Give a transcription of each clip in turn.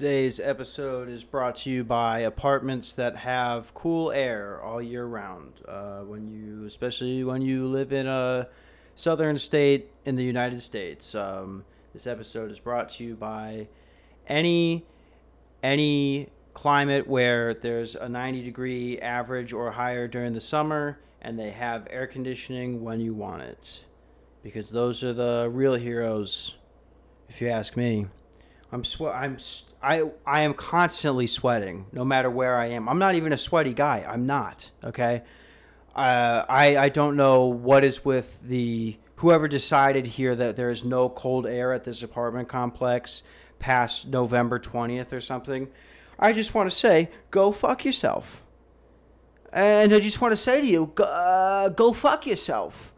Today's episode is brought to you by apartments that have cool air all year round. Uh, when you, especially when you live in a southern state in the United States. Um, this episode is brought to you by any any climate where there's a 90 degree average or higher during the summer, and they have air conditioning when you want it, because those are the real heroes, if you ask me. I'm sweat. I'm I I am constantly sweating, no matter where I am. I'm not even a sweaty guy. I'm not. Okay. Uh, I I don't know what is with the whoever decided here that there is no cold air at this apartment complex past November twentieth or something. I just want to say, go fuck yourself. And I just want to say to you, go, uh, go fuck yourself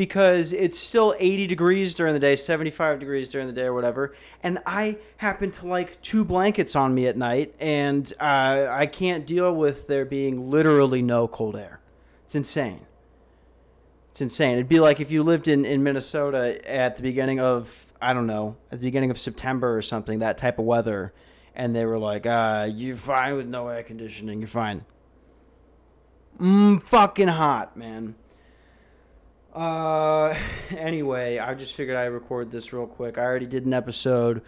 because it's still 80 degrees during the day, 75 degrees during the day, or whatever. And I happen to like two blankets on me at night, and uh, I can't deal with there being literally no cold air. It's insane. It's insane. It'd be like if you lived in, in Minnesota at the beginning of, I don't know, at the beginning of September or something, that type of weather, and they were like, uh, you're fine with no air conditioning, you're fine. Mmm, fucking hot, man. Uh, anyway, I just figured I'd record this real quick. I already did an episode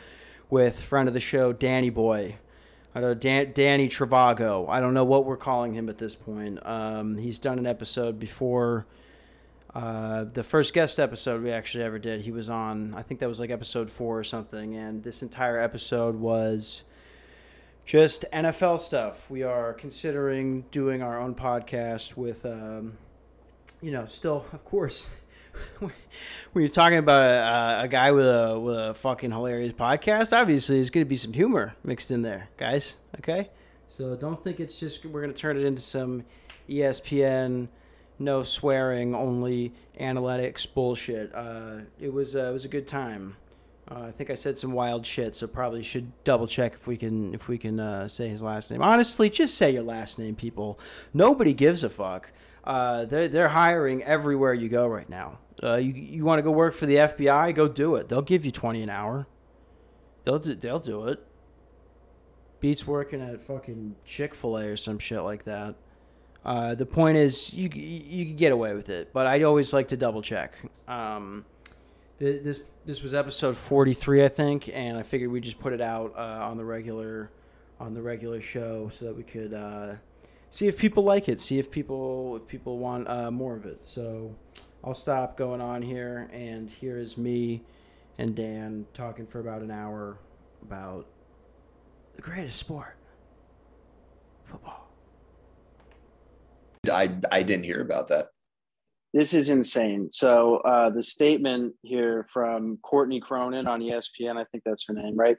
with friend of the show, Danny Boy. I don't know Dan- Danny Travago. I don't know what we're calling him at this point. Um, he's done an episode before. Uh, the first guest episode we actually ever did, he was on. I think that was like episode four or something. And this entire episode was just NFL stuff. We are considering doing our own podcast with. Um, you know, still, of course, when you're talking about a, a guy with a with a fucking hilarious podcast, obviously there's going to be some humor mixed in there, guys. Okay, so don't think it's just we're going to turn it into some ESPN, no swearing, only analytics bullshit. Uh, it was uh, it was a good time. Uh, I think I said some wild shit, so probably should double check if we can if we can uh, say his last name. Honestly, just say your last name, people. Nobody gives a fuck. Uh, they're they're hiring everywhere you go right now. Uh, you you want to go work for the FBI? Go do it. They'll give you twenty an hour. They'll do, they'll do it. Beats working at fucking Chick Fil A or some shit like that. Uh, the point is, you you can get away with it, but I always like to double check. Um, th- this this was episode forty three, I think, and I figured we'd just put it out uh, on the regular on the regular show so that we could. See if people like it. See if people if people want uh, more of it. So i'll stop going on here and here is me and dan talking for about an hour about the greatest sport football. I I didn't hear about that. this is insane. So uh, the statement here from courtney cronin on espn i think that's her name right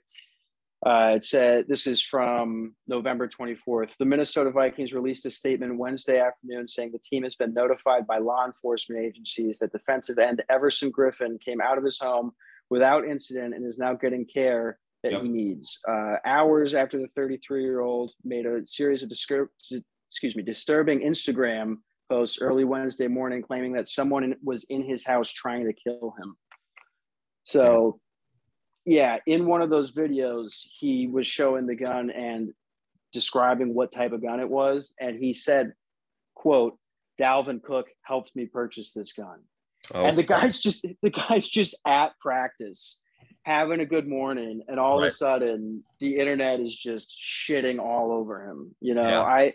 uh, it said this is from November 24th. The Minnesota Vikings released a statement Wednesday afternoon saying the team has been notified by law enforcement agencies that defensive end Everson Griffen came out of his home without incident and is now getting care that Yep. he needs. Uh, hours after the 33 year old made a series of discur- excuse me disturbing Instagram posts early Wednesday morning claiming that someone was in his house trying to kill him. So yeah, in one of those videos, he was showing the gun and describing what type of gun it was, and he said, "quote Dalvin Cook helped me purchase this gun." Oh, And the guy's just the guy's just at practice, having a good morning, and all of a sudden, the internet is just shitting all over him. You know, Yeah. I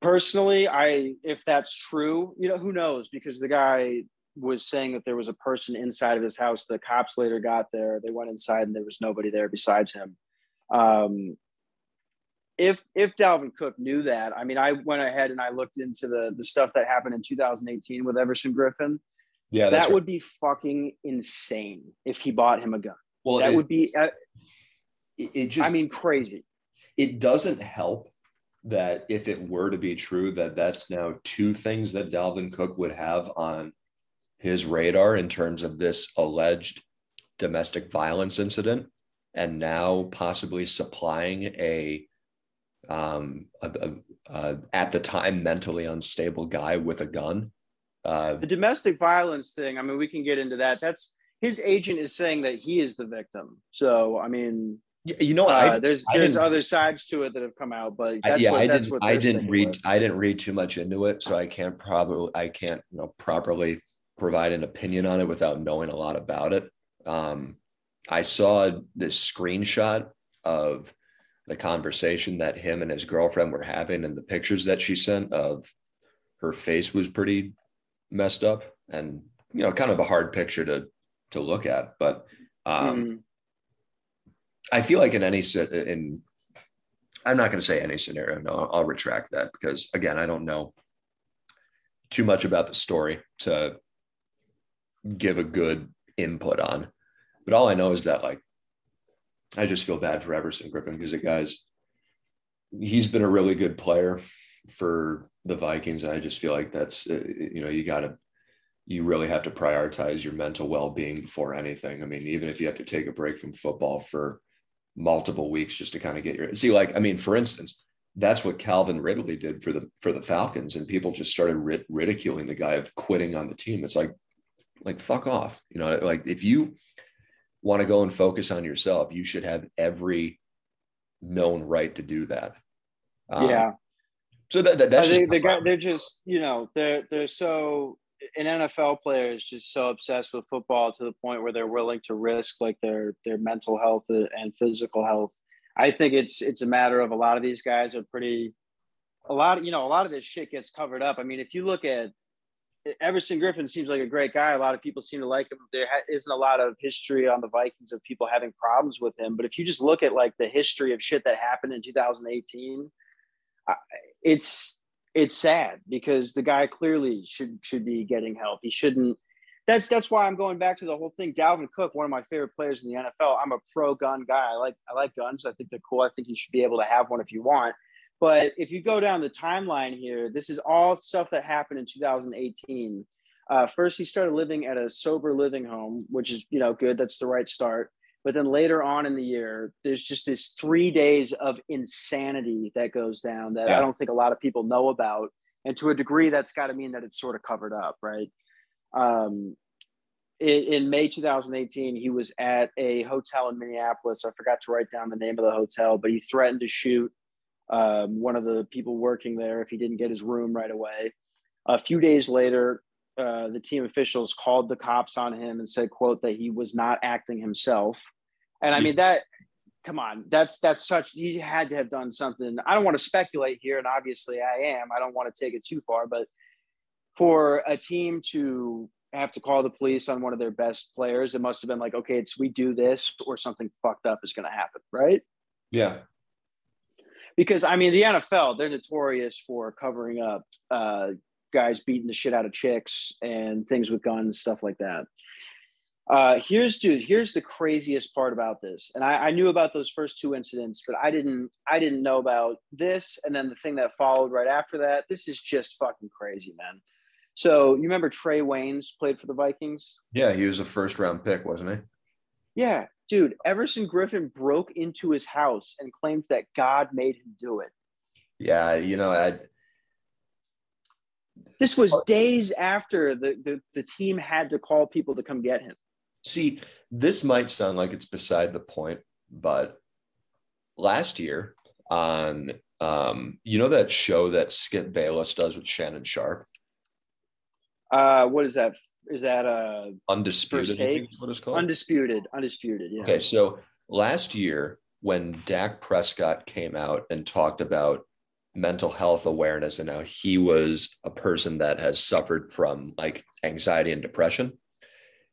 personally, I if that's true, you know, who knows? Because the guy was saying that there was a person inside of his house. The cops later got there. They went inside and there was nobody there besides him. Um, if if Dalvin Cook knew that, I mean, I went ahead and I looked into the the stuff that happened in 2018 with Everson Griffen. yeah, that right. would be fucking insane if he bought him a gun. well. that it, would be, uh, it, it just. I mean, crazy. it doesn't help that if it were to be true that that's now two things that Dalvin Cook would have on his radar in terms of this alleged domestic violence incident and now possibly supplying a um a, a- a- at the time mentally unstable guy with a gun uh The domestic violence thing. I mean, we can get into that. That's his agent is saying that he is the victim. So, I mean, You know, uh, I, there's there's other sides to it that have come out, but that's yeah, what, I didn't I didn't read with. I didn't read too much into it, so I can't probably I can't you know properly provide an opinion on it without knowing a lot about it. Um, I saw this screenshot of the conversation that him and his girlfriend were having, and the pictures that she sent of her face was pretty messed up, and you know, kind of a hard picture to to look at. But um, mm. I feel like in any in I'm not going to say any scenario. No, I'll, I'll retract that because again, I don't know too much about the story to give a good input on. But all I know is that like I just feel bad for Everson Griffen because the guy's he's been a really good player for the Vikings. And I just feel like that's uh, you know you got to you really have to prioritize your mental well-being before anything. I mean, even if you have to take a break from football for multiple weeks just to kind of get your see like I mean, for instance, that's what Calvin Ridley did for the for the Falcons, and people just started rid- ridiculing the guy of quitting on the team. It's like like fuck off, you know, like if you want to go and focus on yourself, you should have every known right to do that. Um, yeah. So that, that that's the guy, they're just you know they're they're so an NFL player is just so obsessed with football to the point where they're willing to risk like their their mental health and physical health. I think it's it's a matter of a lot of these guys are pretty a lot of, you know a lot of this shit gets covered up. I mean, if you look at Everson Griffen seems like a great guy. A lot of people seem to like him. There isn't a lot of history on the Vikings of people having problems with him. But if you just look at like the history of shit that happened in 2018, it's it's sad because the guy clearly should should be getting help. He shouldn't. That's that's why I'm going back to the whole thing. Dalvin Cook, one of my favorite players in the NFL. I'm a pro gun guy. I like I like guns. I think they're cool. I think you should be able to have one if you want. But if you go down the timeline here, this is all stuff that happened in 2018. Uh, first, he started living at a sober living home, which is you know good. That's the right start. But then later on in the year, there's just this three days of insanity that goes down that yeah. I don't think a lot of people know about. And to a degree, that's got to mean that it's sort of covered up, right? Um, in, in, May 2018, he was at a hotel in Minneapolis. I forgot to write down the name of the hotel, but he threatened to shoot um, one of the people working there if he didn't get his room right away. A few days later, uh, the team officials called the cops on him and said, "quote that he was not acting himself." And I mean that. Come on, that's that's such. He had to have done something. I don't want to speculate here, and obviously I am. I don't want to take it too far, but for a team to have to call the police on one of their best players, it must have been like, okay, it's we do this or something fucked up is going to happen, right? Yeah, because I mean the NFL they're notorious for covering up uh, guys beating the shit out of chicks and things with guns stuff like that. Uh, here's dude. Here's the craziest part about this, and I, I knew about those first two incidents, but I didn't. I didn't know about this, and then the thing that followed right after that. This is just fucking crazy, man. So you remember Trae Waynes played for the Vikings? Yeah, he was a first round pick, wasn't he? Yeah, dude, Everson Griffen broke into his house and claimed that God made him do it. Yeah, you know, I. This was days after the, the, the team had to call people to come get him. See, this might sound like it's beside the point, but last year on, um, you know, that show that Skip Bayless does with Shannon Sharpe? Uh, what is that? Is that a undisputed? what it's called? Undisputed, undisputed. Yeah. Okay, so last year when Dak Prescott came out and talked about mental health awareness and how he was a person that has suffered from like anxiety and depression.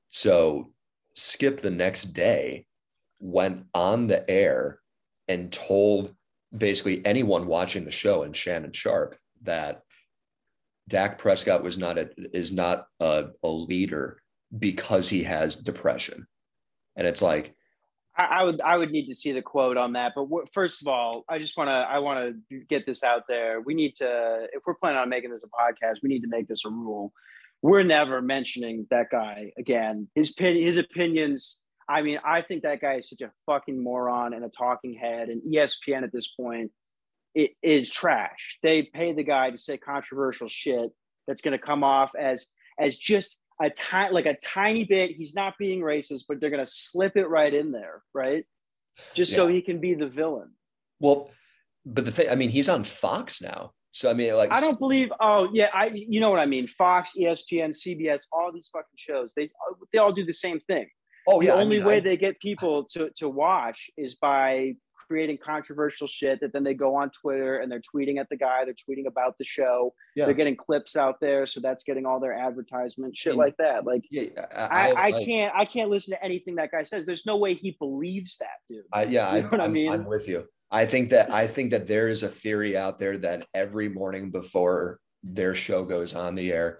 So Skip the next day went on the air and told basically anyone watching the show and Shannon Sharpe that Dak Prescott was not a, is not a, a leader because he has depression. And it's like, I, would I would need to see the quote on that. But first of all, I just want to I want to get this out there. We need to if we're planning on making this a podcast, we need to make this a rule. We're never mentioning that guy again. His pin, his opinions. I mean, I think that guy is such a fucking moron and a talking head. And ESPN at this point it is trash. They pay the guy to say controversial shit that's going to come off as as just a tiny like a tiny bit. He's not being racist, but they're going to slip it right in there, right? just yeah. so he can be the villain. Well, but the thing, I mean, he's on Fox now. So I mean, like, I don't believe. Oh yeah, I you know what I mean. Fox, ESPN, CBS, all these fucking shows. They they all do the same thing. Oh yeah. The only I mean, way I, they get people to to watch is by creating controversial shit that then they go on Twitter and they're tweeting at the guy, they're tweeting about the show, yeah. they're getting clips out there, so that's getting all their advertisement, shit I mean, like that. Like, yeah, I, I, I, can't, I can't listen to anything that guy says. There's no way he believes that, dude. I, yeah, you know I, I mean? I'm with you. I think that I think that there is a theory out there that every morning before their show goes on the air,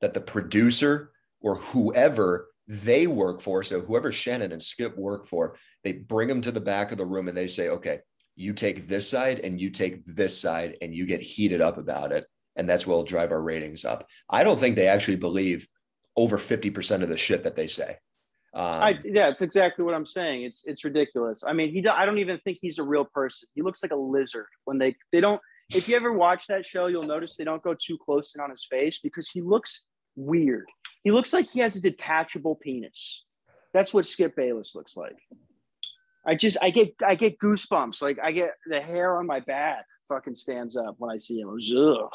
that the producer or whoever they work for, so whoever Shannon and Skip work for, they bring them to the back of the room and they say, okay, you take this side and you take this side and you get heated up about it. And that's what will drive our ratings up. I don't think they actually believe over 50% of the shit that they say. Um, I, yeah, it's exactly what I'm saying. It's it's ridiculous. I mean, he I don't even think he's a real person. He looks like a lizard when they they don't. If you ever watch that show, you'll notice they don't go too close in on his face because he looks weird. He looks like he has a detachable penis. That's what Skip Bayless looks like. I just I get I get goosebumps. Like I get the hair on my back fucking stands up when I see him. Ugh.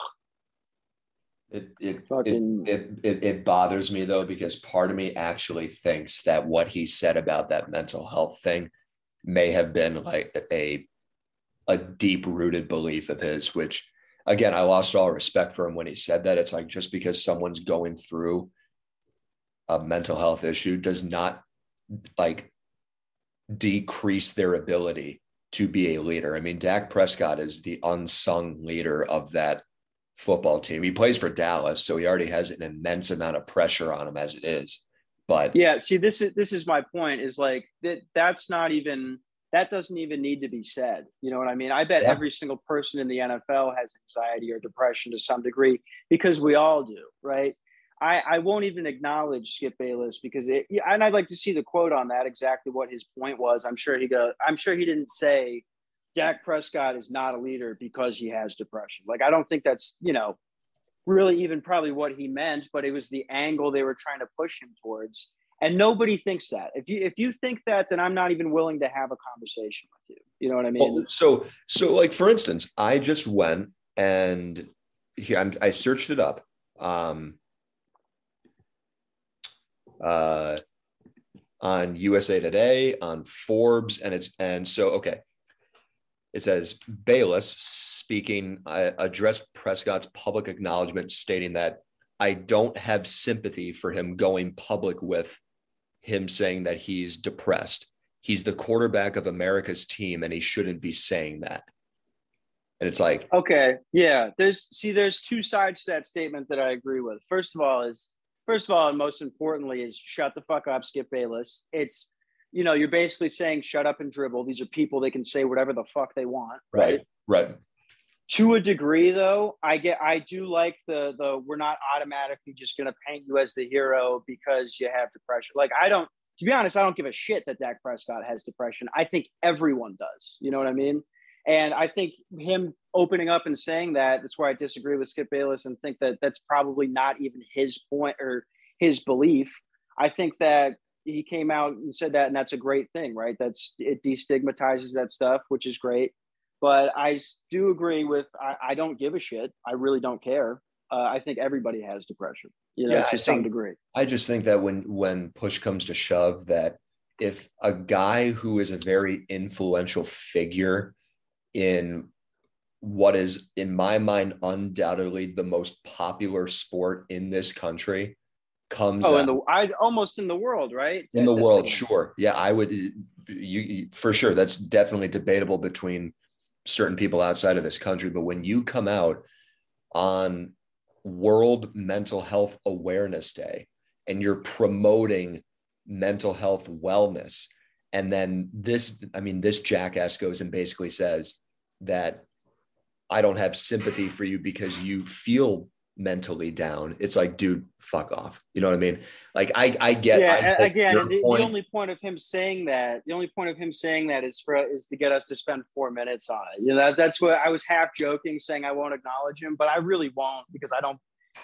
It it, Fucking... it, it, it bothers me though because part of me actually thinks that what he said about that mental health thing may have been like a a deep rooted belief of his, which again I lost all respect for him when he said that. It's like just because someone's going through a mental health issue does not like decrease their ability to be a leader. I mean, Dak Prescott is the unsung leader of that football team. He plays for Dallas, so he already has an immense amount of pressure on him as it is. But yeah, see, this is this is my point. Is like that. That's not even that doesn't even need to be said. You know what I mean? I bet yeah. every single person in the NFL has anxiety or depression to some degree because we all do, right? I, I won't even acknowledge Skip Bayless because it, and I'd like to see the quote on that exactly what his point was. I'm sure he go. I'm sure he didn't say Dak Prescott is not a leader because he has depression. Like I don't think that's you know really even probably what he meant, but it was the angle they were trying to push him towards. And nobody thinks that. If you if you think that, then I'm not even willing to have a conversation with you. You know what I mean? Well, so so like for instance, I just went and here I'm, I searched it up. Um, uh, on USA Today, on Forbes, and it's and so okay. It says Bayless speaking uh, addressed Prescott's public acknowledgement, stating that I don't have sympathy for him going public with him saying that he's depressed. He's the quarterback of America's team, and he shouldn't be saying that. And it's like, okay, yeah. There's see, there's two sides to that statement that I agree with. First of all, is first of all, and most importantly, is shut the fuck up, Skip Bayless. It's you know, you're basically saying shut up and dribble. These are people they can say whatever the fuck they want. Right. Right. right. To a degree, though, I get I do like the the we're not automatically just gonna paint you as the hero because you have depression. Like I don't to be honest, I don't give a shit that Dak Prescott has depression. I think everyone does. You know what I mean? And I think him opening up and saying that, that's where I disagree with Skip Bayless and think that that's probably not even his point or his belief. I think that he came out and said that, and that's a great thing, right? That's it destigmatizes that stuff, which is great. But I do agree with I, I don't give a shit. I really don't care. Uh, I think everybody has depression, you know, yeah, to I some think, degree. I just think that when when push comes to shove, that if a guy who is a very influential figure in what is, in my mind, undoubtedly the most popular sport in this country comes. Oh, out, in the I almost in the world, right? In the world, point. sure. Yeah, I would. You, you for sure. That's definitely debatable between certain people outside of this country. But when you come out on World Mental Health Awareness Day and you're promoting mental health wellness and then this, I mean, this jackass goes and basically says that I don't have sympathy for you because you feel mentally down. It's like, dude, fuck off. You know what I mean? Like, I, I get. Yeah. I again, the, the, only point of him saying that, the only point of him saying that is for is to get us to spend four minutes on it. You know, that, that's what I was half joking, saying I won't acknowledge him, but I really won't because I don't.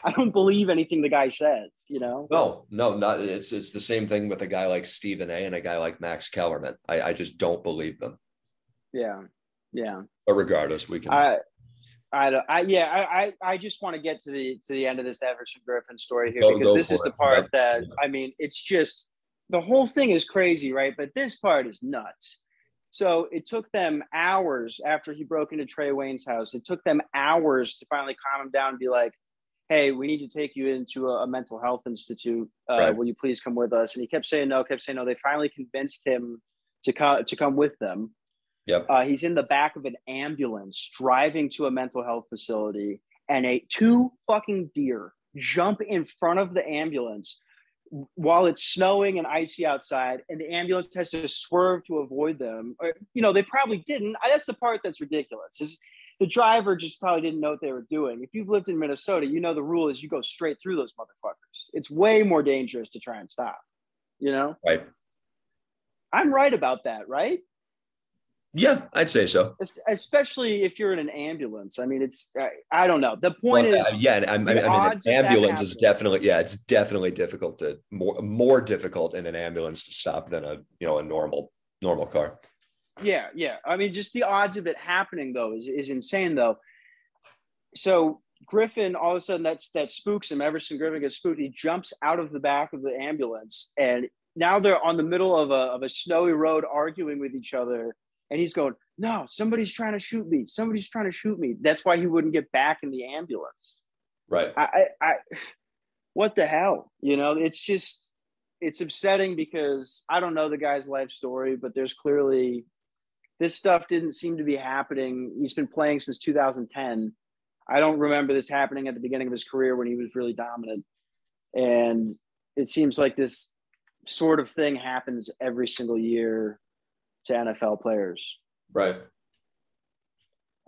I don't believe anything the guy says, you know? No, no, not it's it's the same thing with a guy like Stephen A and a guy like Max Kellerman. I, I just don't believe them. Yeah. Yeah. But regardless, we can I I, I yeah, I, I, I just want to get to the to the end of this Everson Griffen story here Go- because go this is for the part Yeah. that I mean, it's just the whole thing is crazy, right? But this part is nuts. So it took them hours after he broke into Trae Waynes' house. It took them hours to finally calm him down and be like, "Hey, we need to take you into a, a mental health institute. Uh, Right. Will you please come with us?" And he kept saying no, kept saying no. They finally convinced him to come to come with them. Yep. Uh, he's in the back of an ambulance driving to a mental health facility, and a two fucking deer jump in front of the ambulance while it's snowing and icy outside, and the ambulance has to swerve to avoid them. Or, you know, they probably didn't. That's the part that's ridiculous. Is the driver just probably didn't know what they were doing. If you've lived in Minnesota, you know the rule is you go straight through those motherfuckers. It's way more dangerous to try and stop. You know, right. I'm right about that, right? Yeah, I'd say so. Especially if you're in an ambulance. I mean, it's I, I don't know. The point Well, is, uh, yeah, I'm- I, mean, an ambulance is definitely yeah, it's definitely difficult to more more difficult in an ambulance to stop than a you know a normal normal car. Yeah, yeah. I mean, just the odds of it happening though is is insane though. So Griffen, all of a sudden, that's that spooks him. Everson Griffen gets spooked. He jumps out of the back of the ambulance, and now they're on the middle of a of a snowy road arguing with each other. And he's going, "No, somebody's trying to shoot me. Somebody's trying to shoot me." That's why he wouldn't get back in the ambulance. Right. I, I, I what the hell? You know, it's just it's upsetting because I don't know the guy's life story, but there's clearly this stuff didn't seem to be happening. He's been playing since 2010. I don't remember this happening at the beginning of his career when he was really dominant. And it seems like this sort of thing happens every single year to NFL players. Right.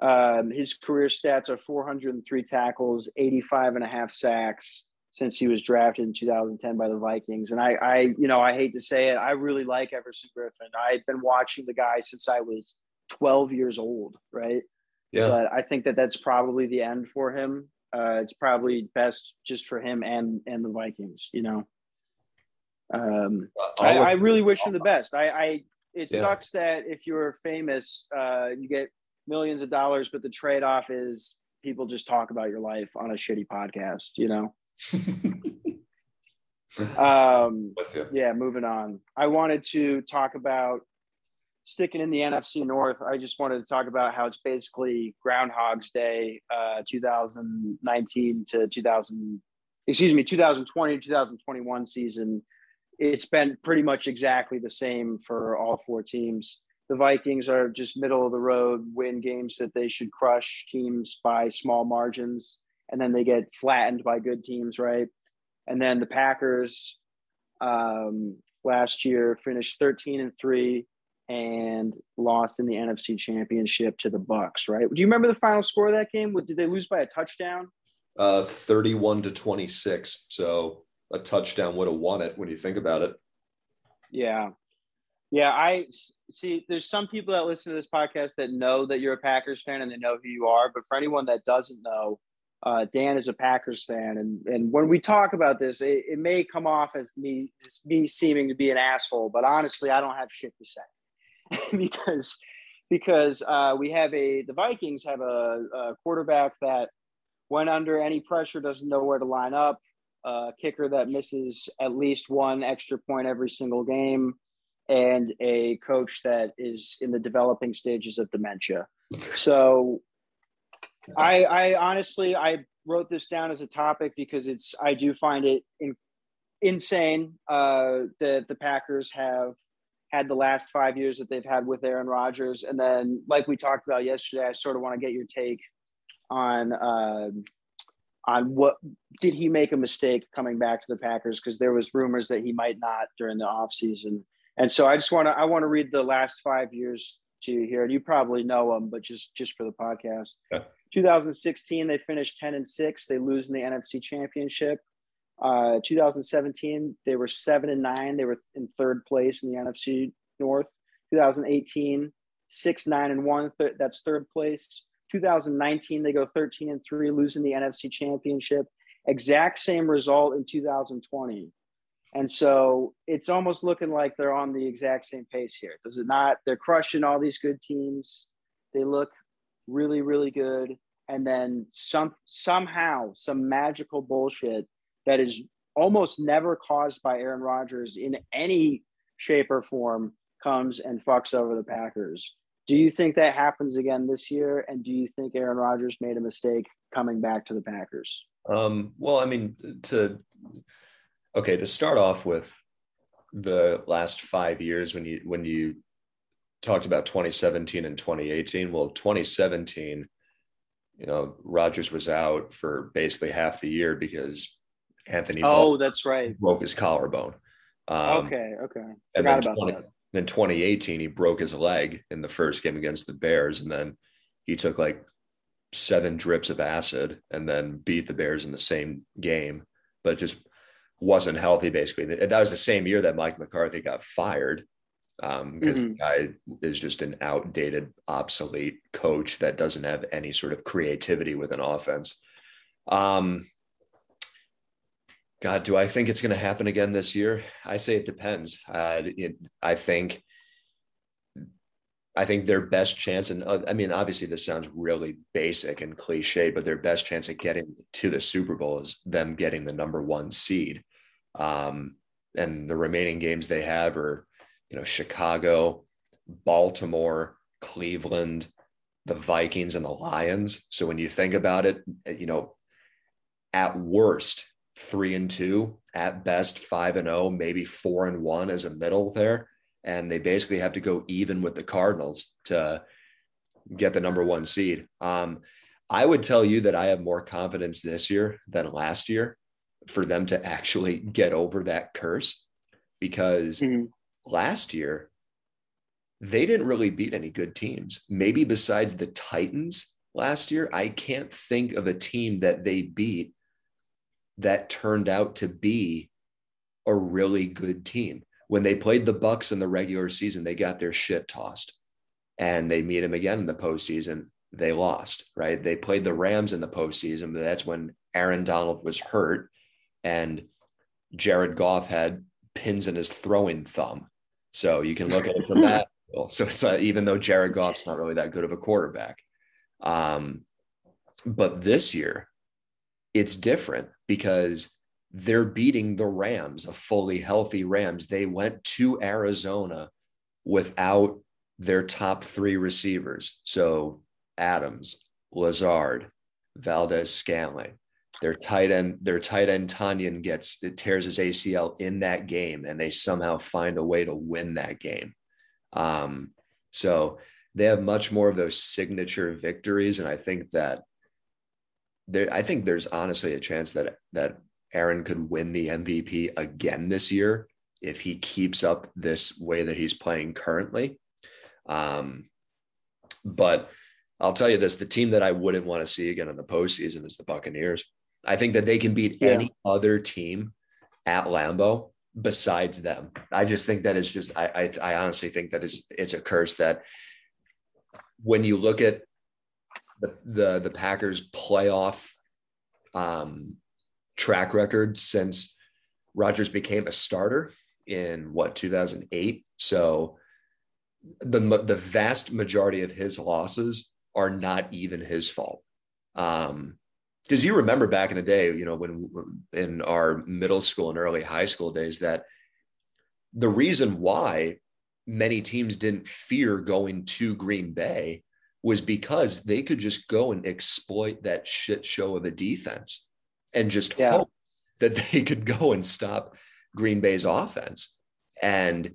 Um, his career stats are 403 tackles, 85 and a half sacks since he was drafted in 2010 by the Vikings. And I, I, you know, I hate to say it, I really like Everson Griffen. I've been watching the guy since I was 12 years old, right? Yeah. But I think that that's probably the end for him. Uh, it's probably best just for him and and the Vikings, you know. Um, I, I really wish him the best. I, I it Yeah. sucks that if you're famous, uh, you get millions of dollars, but the trade off is people just talk about your life on a shitty podcast. You know. Um, yeah, moving on. I wanted to talk about sticking in the NFC North. I just wanted to talk about how it's basically Groundhog's Day, uh, 2019 to 2000, excuse me, 2020 2021 season. It's been pretty much exactly the same for all four teams. The Vikings are just middle of the road, win games that they should crush teams by small margins, and then they get flattened by good teams, right? And then the Packers um, last year finished 13 and three and lost in the NFC Championship to the Bucks. Right? Do you remember the final score of that game? What- Did they lose by a touchdown? Uh, 31 to 26. So a touchdown would have won it when you think about it. Yeah, yeah. I see. There's some people that listen to this podcast that know that you're a Packers fan and they know who you are. But for anyone that doesn't know, uh, Dan is a Packers fan, and and when we talk about this, it, it may come off as me just me seeming to be an asshole, but honestly, I don't have shit to say because because uh, we have a the Vikings have a, a quarterback that when under any pressure doesn't know where to line up, a kicker that misses at least one extra point every single game, and a coach that is in the developing stages of dementia. So I, I honestly, I wrote this down as a topic because it's, I do find it in, insane uh, that the Packers have had the last five years that they've had with Aaron Rodgers. And then, like we talked about yesterday, I sort of want to get your take on, uh, on what did he make a mistake coming back to the Packers? Because there was rumors that he might not during the offseason. And so I just want to, I want to read the last five years to you here. And you probably know them, but just, just for the podcast. Yeah. 2016, they finished 10 and six. They lose in the NFC championship. Uh, 2017, they were seven and nine. They were in third place in the NFC North. 2018, six, nine and one. Th- that's third place. 2019, they go 13 and three, losing the NFC championship. exact same result in 2020. And so it's almost looking like they're on the exact same pace here. Does it not? They're crushing all these good teams. They look really, really good. And then some somehow some magical bullshit that is almost never caused by Aaron Rodgers in any shape or form comes and fucks over the Packers. Do you think that happens again this year? And do you think Aaron Rodgers made a mistake coming back to the Packers? Um, well, I mean, to okay, to start off with the last five years when you when you talked about 2017 and 2018. Well, 2017, you know, Rodgers was out for basically half the year because Anthony. Oh, that's right. Broke his collarbone. Um, okay, okay. Forgot and then 20, then 2018, he broke his leg in the first game against the Bears, and then he took like seven drips of acid and then beat the Bears in the same game, but just wasn't healthy basically. That was the same year that Mike McCarthy got fired um, because mm-hmm. the guy is just an outdated, obsolete coach that doesn't have any sort of creativity with an offense. Um, God, do I think it's going to happen again this year? I say it depends. Uh, it, I think I think their best chance, and uh, I mean, obviously, this sounds really basic and cliche, but their best chance at getting to the Super Bowl is them getting the number one seed. Um, and the remaining games they have are, you know, Chicago, Baltimore, Cleveland, the Vikings, and the Lions. So when you think about it, you know, at worst, three and two, at best, five and oh, maybe four and one as a middle there and they basically have to go even with the Cardinals to get the number one seed. Um, I would tell you that I have more confidence this year than last year for them to actually get over that curse because mm-hmm. Last year they didn't really beat any good teams. Maybe besides the Titans last year, I can't think of a team that they beat that turned out to be a really good team when they played the Bucks in the regular season, they got their shit tossed, and they meet them again in the postseason. They lost, right? They played the Rams in the postseason, but that's when Aaron Donald was hurt, and Jared Goff had pins in his throwing thumb. So you can look at it from that. So it's not, even though Jared Goff's not really that good of a quarterback. Um, but this year, it's different because they're beating the Rams, a fully healthy Rams. They went to Arizona without their top three receivers. So Adams, Lazard, Valdes-Scantling. Their tight end, their tight end Tonyan gets it tears his ACL in that game, and they somehow find a way to win that game. Um, so they have much more of those signature victories, and I think that there, I think there's honestly a chance that that Aaron could win the MVP again this year if he keeps up this way that he's playing currently. Um, but I'll tell you this the team that I wouldn't want to see again in the postseason is the Buccaneers. I think that they can beat yeah. any other team at Lambeau besides them. I just think that is just, I, I, I honestly think that is, it's a curse that when you look at the, the, the Packers playoff um, track record since Rodgers became a starter in what 2008. So the the vast majority of his losses are not even his fault. Um, because you remember back in the day, you know, when in our middle school and early high school days, that the reason why many teams didn't fear going to Green Bay was because they could just go and exploit that shit show of a defense and just yeah. hope that they could go and stop Green Bay's offense. And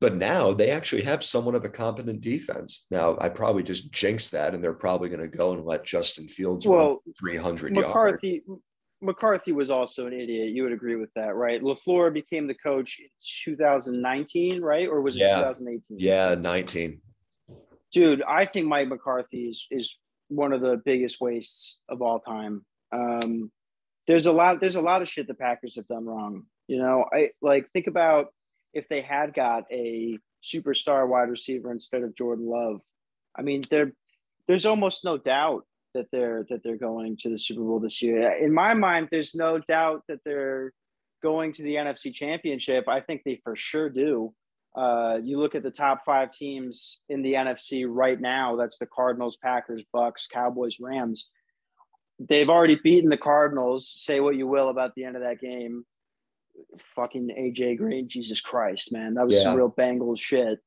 but now they actually have somewhat of a competent defense. Now I probably just jinxed that, and they're probably going to go and let Justin Fields well, run 300 McCarthy, yards. McCarthy was also an idiot. You would agree with that, right? LaFleur became the coach in 2019, right? Or was it yeah. 2018? Yeah, 19. Dude, I think Mike McCarthy is, is one of the biggest wastes of all time. Um, there's a lot. There's a lot of shit the Packers have done wrong. You know, I like think about if they had got a superstar wide receiver instead of Jordan Love. I mean, there, there's almost no doubt that they're that they're going to the Super Bowl this year. In my mind, there's no doubt that they're going to the NFC Championship. I think they for sure do. Uh, you look at the top five teams in the NFC right now. That's the Cardinals, Packers, Bucks, Cowboys, Rams. They've already beaten the Cardinals. Say what you will about the end of that game. Fucking AJ Green, Jesus Christ, man, that was yeah. some real Bengals shit.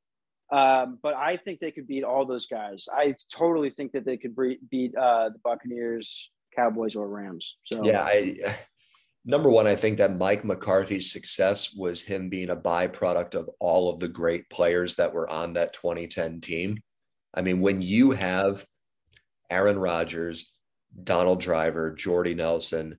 Um, but I think they could beat all those guys. I totally think that they could beat uh, the Buccaneers, Cowboys, or Rams. So yeah, I number one, I think that Mike McCarthy's success was him being a byproduct of all of the great players that were on that 2010 team. I mean, when you have Aaron Rodgers, Donald Driver, Jordy Nelson,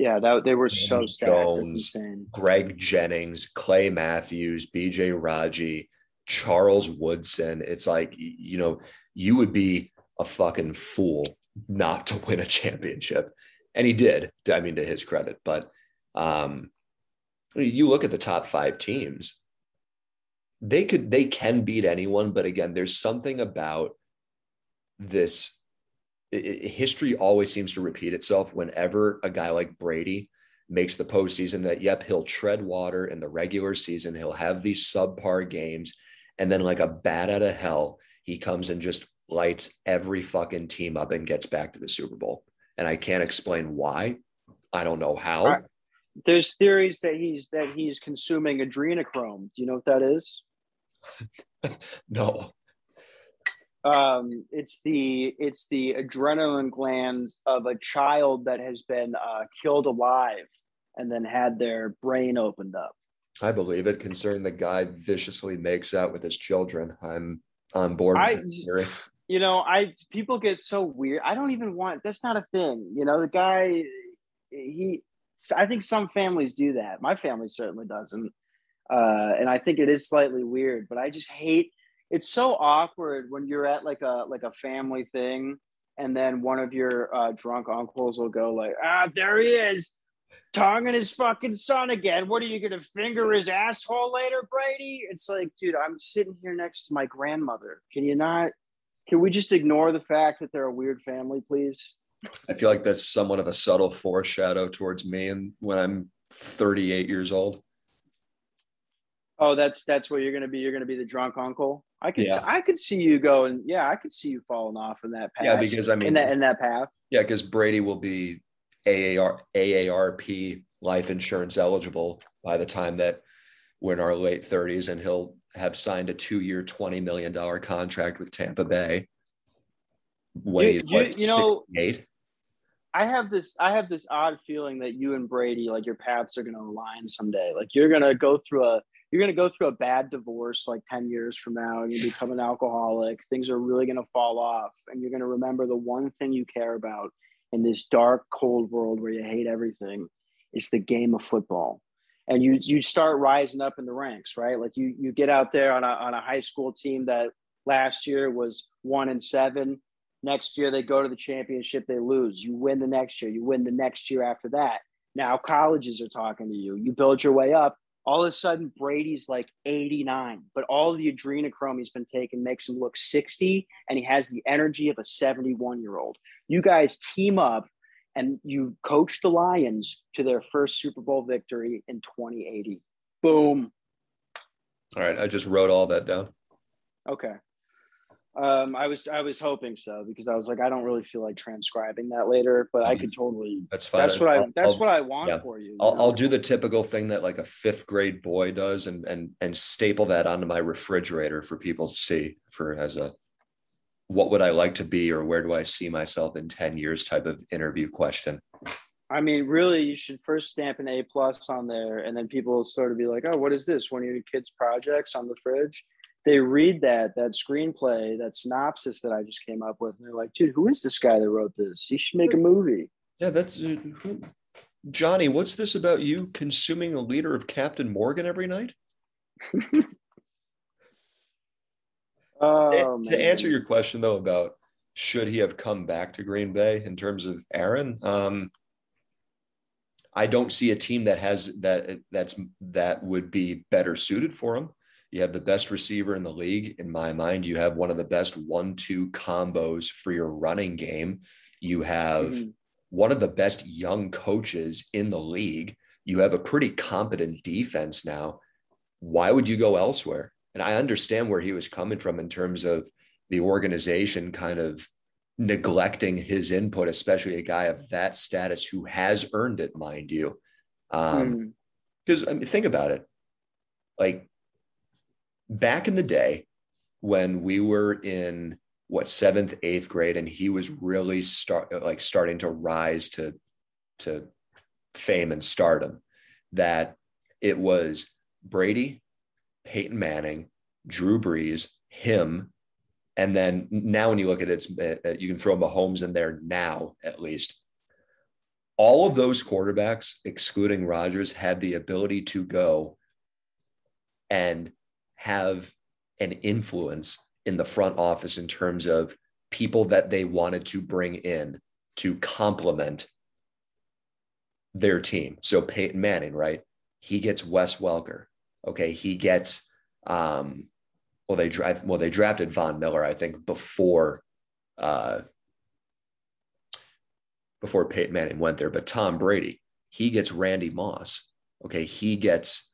yeah, that they were so stacked. Jones, Greg Jennings, Clay Matthews, BJ Raji, Charles Woodson. It's like, you know, you would be a fucking fool not to win a championship and he did. I mean, to his credit, but um, you look at the top five teams, they could they can beat anyone, but again, there's something about this. It, history always seems to repeat itself whenever a guy like Brady makes the postseason. That yep, he'll tread water in the regular season. He'll have these subpar games, and then like a bat out of hell, he comes and just lights every fucking team up and gets back to the Super Bowl and I can't explain why. I don't know how. Uh, there's theories that he's that he's consuming adrenochrome. Do you know what that is? no. Um, it's the it's the adrenaline glands of a child that has been uh, killed alive and then had their brain opened up. I believe it. Concerning the guy viciously makes out with his children, I'm on board. I, you know, I people get so weird. I don't even want. That's not a thing. You know, the guy, he. I think some families do that. My family certainly doesn't, uh, and I think it is slightly weird. But I just hate. It's so awkward when you're at like a like a family thing, and then one of your uh, drunk uncles will go like, "Ah, there he is." tonguing his fucking son again. What are you gonna finger his asshole later, Brady? It's like, dude, I'm sitting here next to my grandmother. Can you not? Can we just ignore the fact that they're a weird family, please? I feel like that's somewhat of a subtle foreshadow towards me and when I'm 38 years old. Oh, that's that's what you're gonna be. You're gonna be the drunk uncle. I could yeah. I could see you going. Yeah, I could see you falling off in that path. Yeah, because I mean in that in that path. Yeah, because Brady will be AAR AARP life insurance eligible by the time that we're in our late 30s, and he'll have signed a two-year, twenty million dollar contract with Tampa Bay. When you, he's what, you, you know. I have this I have this odd feeling that you and Brady, like your paths are gonna align someday. Like you're gonna go through a you're gonna go through a bad divorce like 10 years from now and you become an alcoholic. Things are really gonna fall off, and you're gonna remember the one thing you care about in this dark, cold world where you hate everything is the game of football and you you start rising up in the ranks, right? Like you you get out there on a on a high school team that last year was one and seven. Next year they go to the championship, they lose. You win the next year, you win the next year after that. Now colleges are talking to you. You build your way up. All of a sudden, Brady's like 89, but all the adrenochrome he's been taking makes him look 60, and he has the energy of a 71 year old. You guys team up and you coach the Lions to their first Super Bowl victory in 2080. Boom. All right, I just wrote all that down. Okay. Um, I was I was hoping so because I was like I don't really feel like transcribing that later, but I could totally. That's fine. That's what I that's I'll, what I want yeah. for you. you I'll, I'll do the typical thing that like a fifth grade boy does, and and and staple that onto my refrigerator for people to see for as a what would I like to be or where do I see myself in 10 years type of interview question. I mean, really, you should first stamp an A plus on there, and then people will sort of be like, "Oh, what is this? One of your kids' projects on the fridge?" They read that that screenplay, that synopsis that I just came up with, and they're like, "Dude, who is this guy that wrote this? He should make a movie." Yeah, that's uh, Johnny. What's this about you consuming a liter of Captain Morgan every night? Oh, to answer your question though about should he have come back to Green Bay in terms of Aaron, um, I don't see a team that has that that's that would be better suited for him. You have the best receiver in the league, in my mind. You have one of the best one two combos for your running game. You have mm-hmm. one of the best young coaches in the league. You have a pretty competent defense now. Why would you go elsewhere? And I understand where he was coming from in terms of the organization kind of neglecting his input, especially a guy of that status who has earned it, mind you. Um, Because mm. I mean, think about it. Like back in the day when we were in what seventh, eighth grade, and he was really start like starting to rise to to fame and stardom, that it was Brady, Peyton Manning, Drew Brees, him, and then now when you look at it, uh, you can throw Mahomes in there now at least. All of those quarterbacks, excluding Rodgers, had the ability to go and have an influence in the front office in terms of people that they wanted to bring in to complement their team. So Peyton Manning, right? He gets Wes Welker. Okay. He gets, um, well, they drive, well, they drafted Von Miller, I think, before, uh, before Peyton Manning went there, but Tom Brady, he gets Randy Moss. Okay. He gets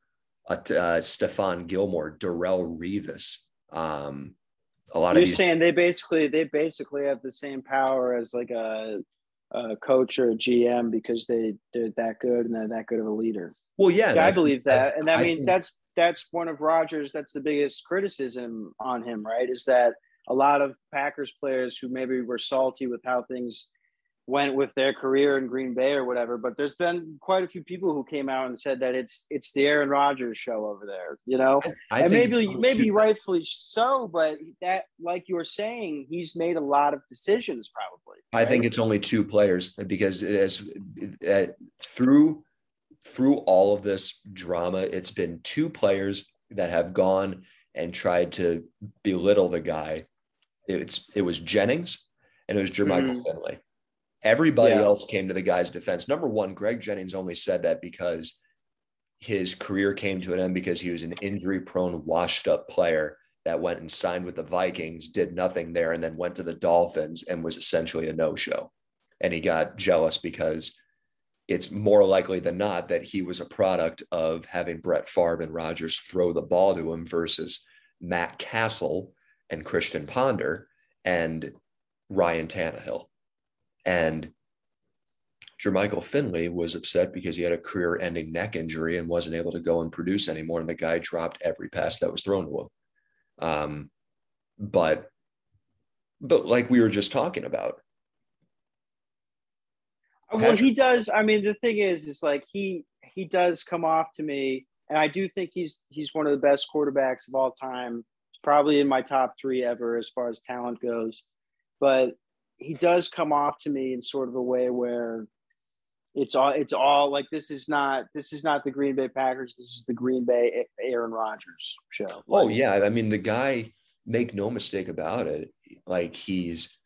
uh, uh, Stephon Gilmore, Darrelle Revis. Um, a lot You're of these- saying they basically they basically have the same power as like a, a coach or a GM because they they're that good and they're that good of a leader. Well, yeah, yeah I, I, believe that, I, and I, I mean that's that's one of Rodgers. That's the biggest criticism on him, right? Is that a lot of Packers players who maybe were salty with how things went with their career in Green Bay or whatever. But there's been quite a few people who came out and said that it's it's the Aaron Rodgers show over there, you know. I, I and maybe maybe rightfully so, but that like you were saying, he's made a lot of decisions probably. I think it's only two players because it has uh, through through all of this drama, it's been two players that have gone and tried to belittle the guy. It's it was Jennings and it was Jermichael mm. Finley Everybody yeah. else came to the guy's defense. Number one, Greg Jennings only said that because his career came to an end because he was an injury prone, washed up player that went and signed with the Vikings, did nothing there, and then went to the Dolphins and was essentially a no show. And he got jealous because it's more likely than not that he was a product of having Brett Favre and Rodgers throw the ball to him versus Matt Cassel and Christian Ponder and Ryan Tannehill. And Jermichael Finley was upset because he had a career ending neck injury and wasn't able to go and produce anymore. And the guy dropped every pass that was thrown to him. Um, but, but like we were just talking about. Well, he does. I mean, the thing is, is like he, he does come off to me and I do think he's, he's one of the best quarterbacks of all time, probably in my top three ever as far as talent goes. But he does come off to me in sort of a way where it's all it's all like this is not this is not the Green Bay Packers. This is the Green Bay Aaron Rodgers show. Oh yeah, I mean the guy. Make no mistake about it. Like he's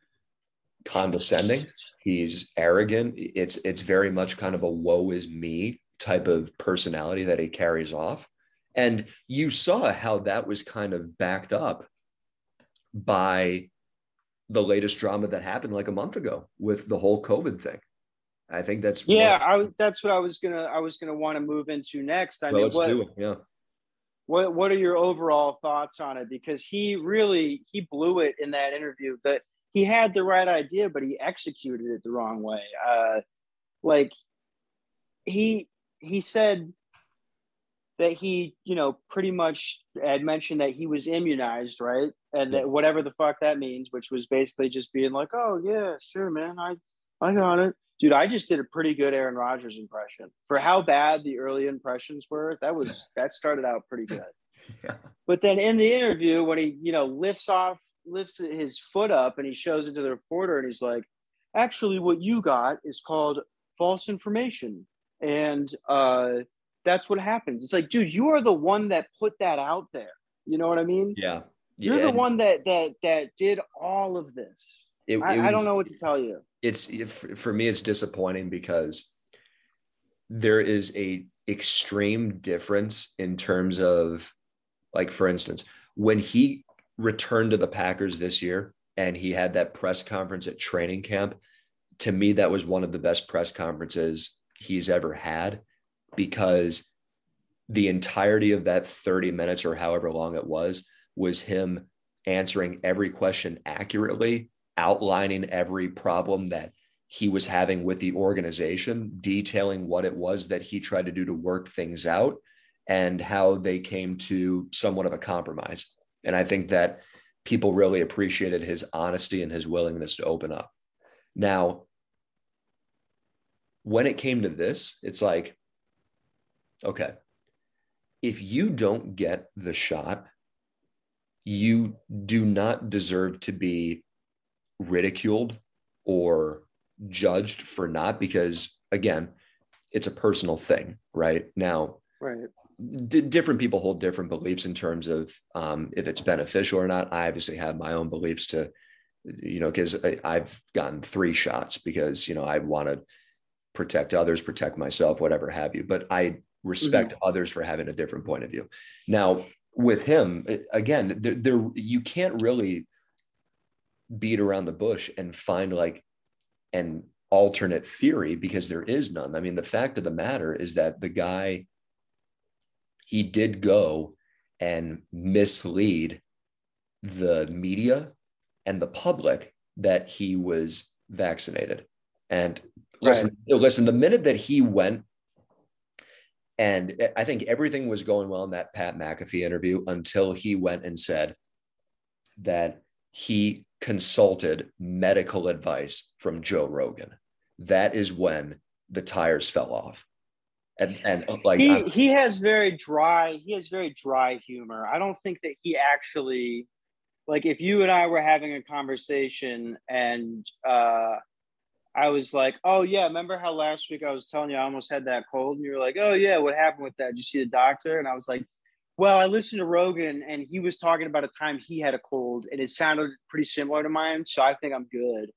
condescending. He's arrogant. It's it's very much kind of a woe is me type of personality that he carries off. And you saw how that was kind of backed up by the latest drama that happened like a month ago with the whole COVID thing. I think that's yeah. I, that's what I was gonna I was gonna want to move into next. I well, mean, let's what, do it. Yeah. What What are your overall thoughts on it? Because he really he blew it in that interview. That he had the right idea, but he executed it the wrong way. Uh, like he he said that he, you know, pretty much had mentioned that he was immunized, right? And that whatever the fuck that means, which was basically just being like, "Oh yeah, sure, man, I, I got it." Dude, I just did a pretty good Aaron Rodgers impression for how bad the early impressions were. That was that started out pretty good. yeah. But then in the interview, when he, you know, lifts off, lifts his foot up, and he shows it to the reporter, and he's like, "Actually, what you got is called false information." And uh, that's what happens. It's like, dude, you are the one that put that out there. You know what I mean? Yeah. You're the one that that that did all of this. It, it I, was, I, don't know what to tell you. It's for me, it's disappointing because there is a extreme difference in terms of Like, for instance, when he returned to the Packers this year and he had that press conference at training camp, to me, that was one of the best press conferences he's ever had because the entirety of that 30 minutes or however long it was was him answering every question accurately, outlining every problem that he was having with the organization, detailing what it was that he tried to do to work things out and how they came to somewhat of a compromise. And I think that people really appreciated his honesty and his willingness to open up. Now, when it came to this, it's like, okay, if you don't get the shot, you do not deserve to be ridiculed or judged for not, because again, it's a personal thing, right? Now, right. D- different people hold different beliefs in terms of um, if it's beneficial or not. I obviously have my own beliefs to, you know, because I've gotten three shots because, you know, I want to protect others, protect myself, whatever have you. But I respect mm-hmm. others for having a different point of view. Now, with him, again, there, there you can't really beat around the bush and find like an alternate theory because there is none. I mean, the fact of the matter is that the guy he did go and mislead the media and the public that he was vaccinated. And listen, right. listen, the minute that he went and I think everything was going well in that Pat McAfee interview until he went and said that he consulted medical advice from Joe Rogan. That is when the tires fell off. And, and uh, like he, he has very dry, he has very dry humor. I don't think that he actually like if you and I were having a conversation and uh I was like, oh yeah, remember how last week I was telling you I almost had that cold, and you were like, oh yeah, what happened with that? Did you see the doctor? And I was like, well, I listened to Rogan, and he was talking about a time he had a cold, and it sounded pretty similar to mine, so I think I'm good.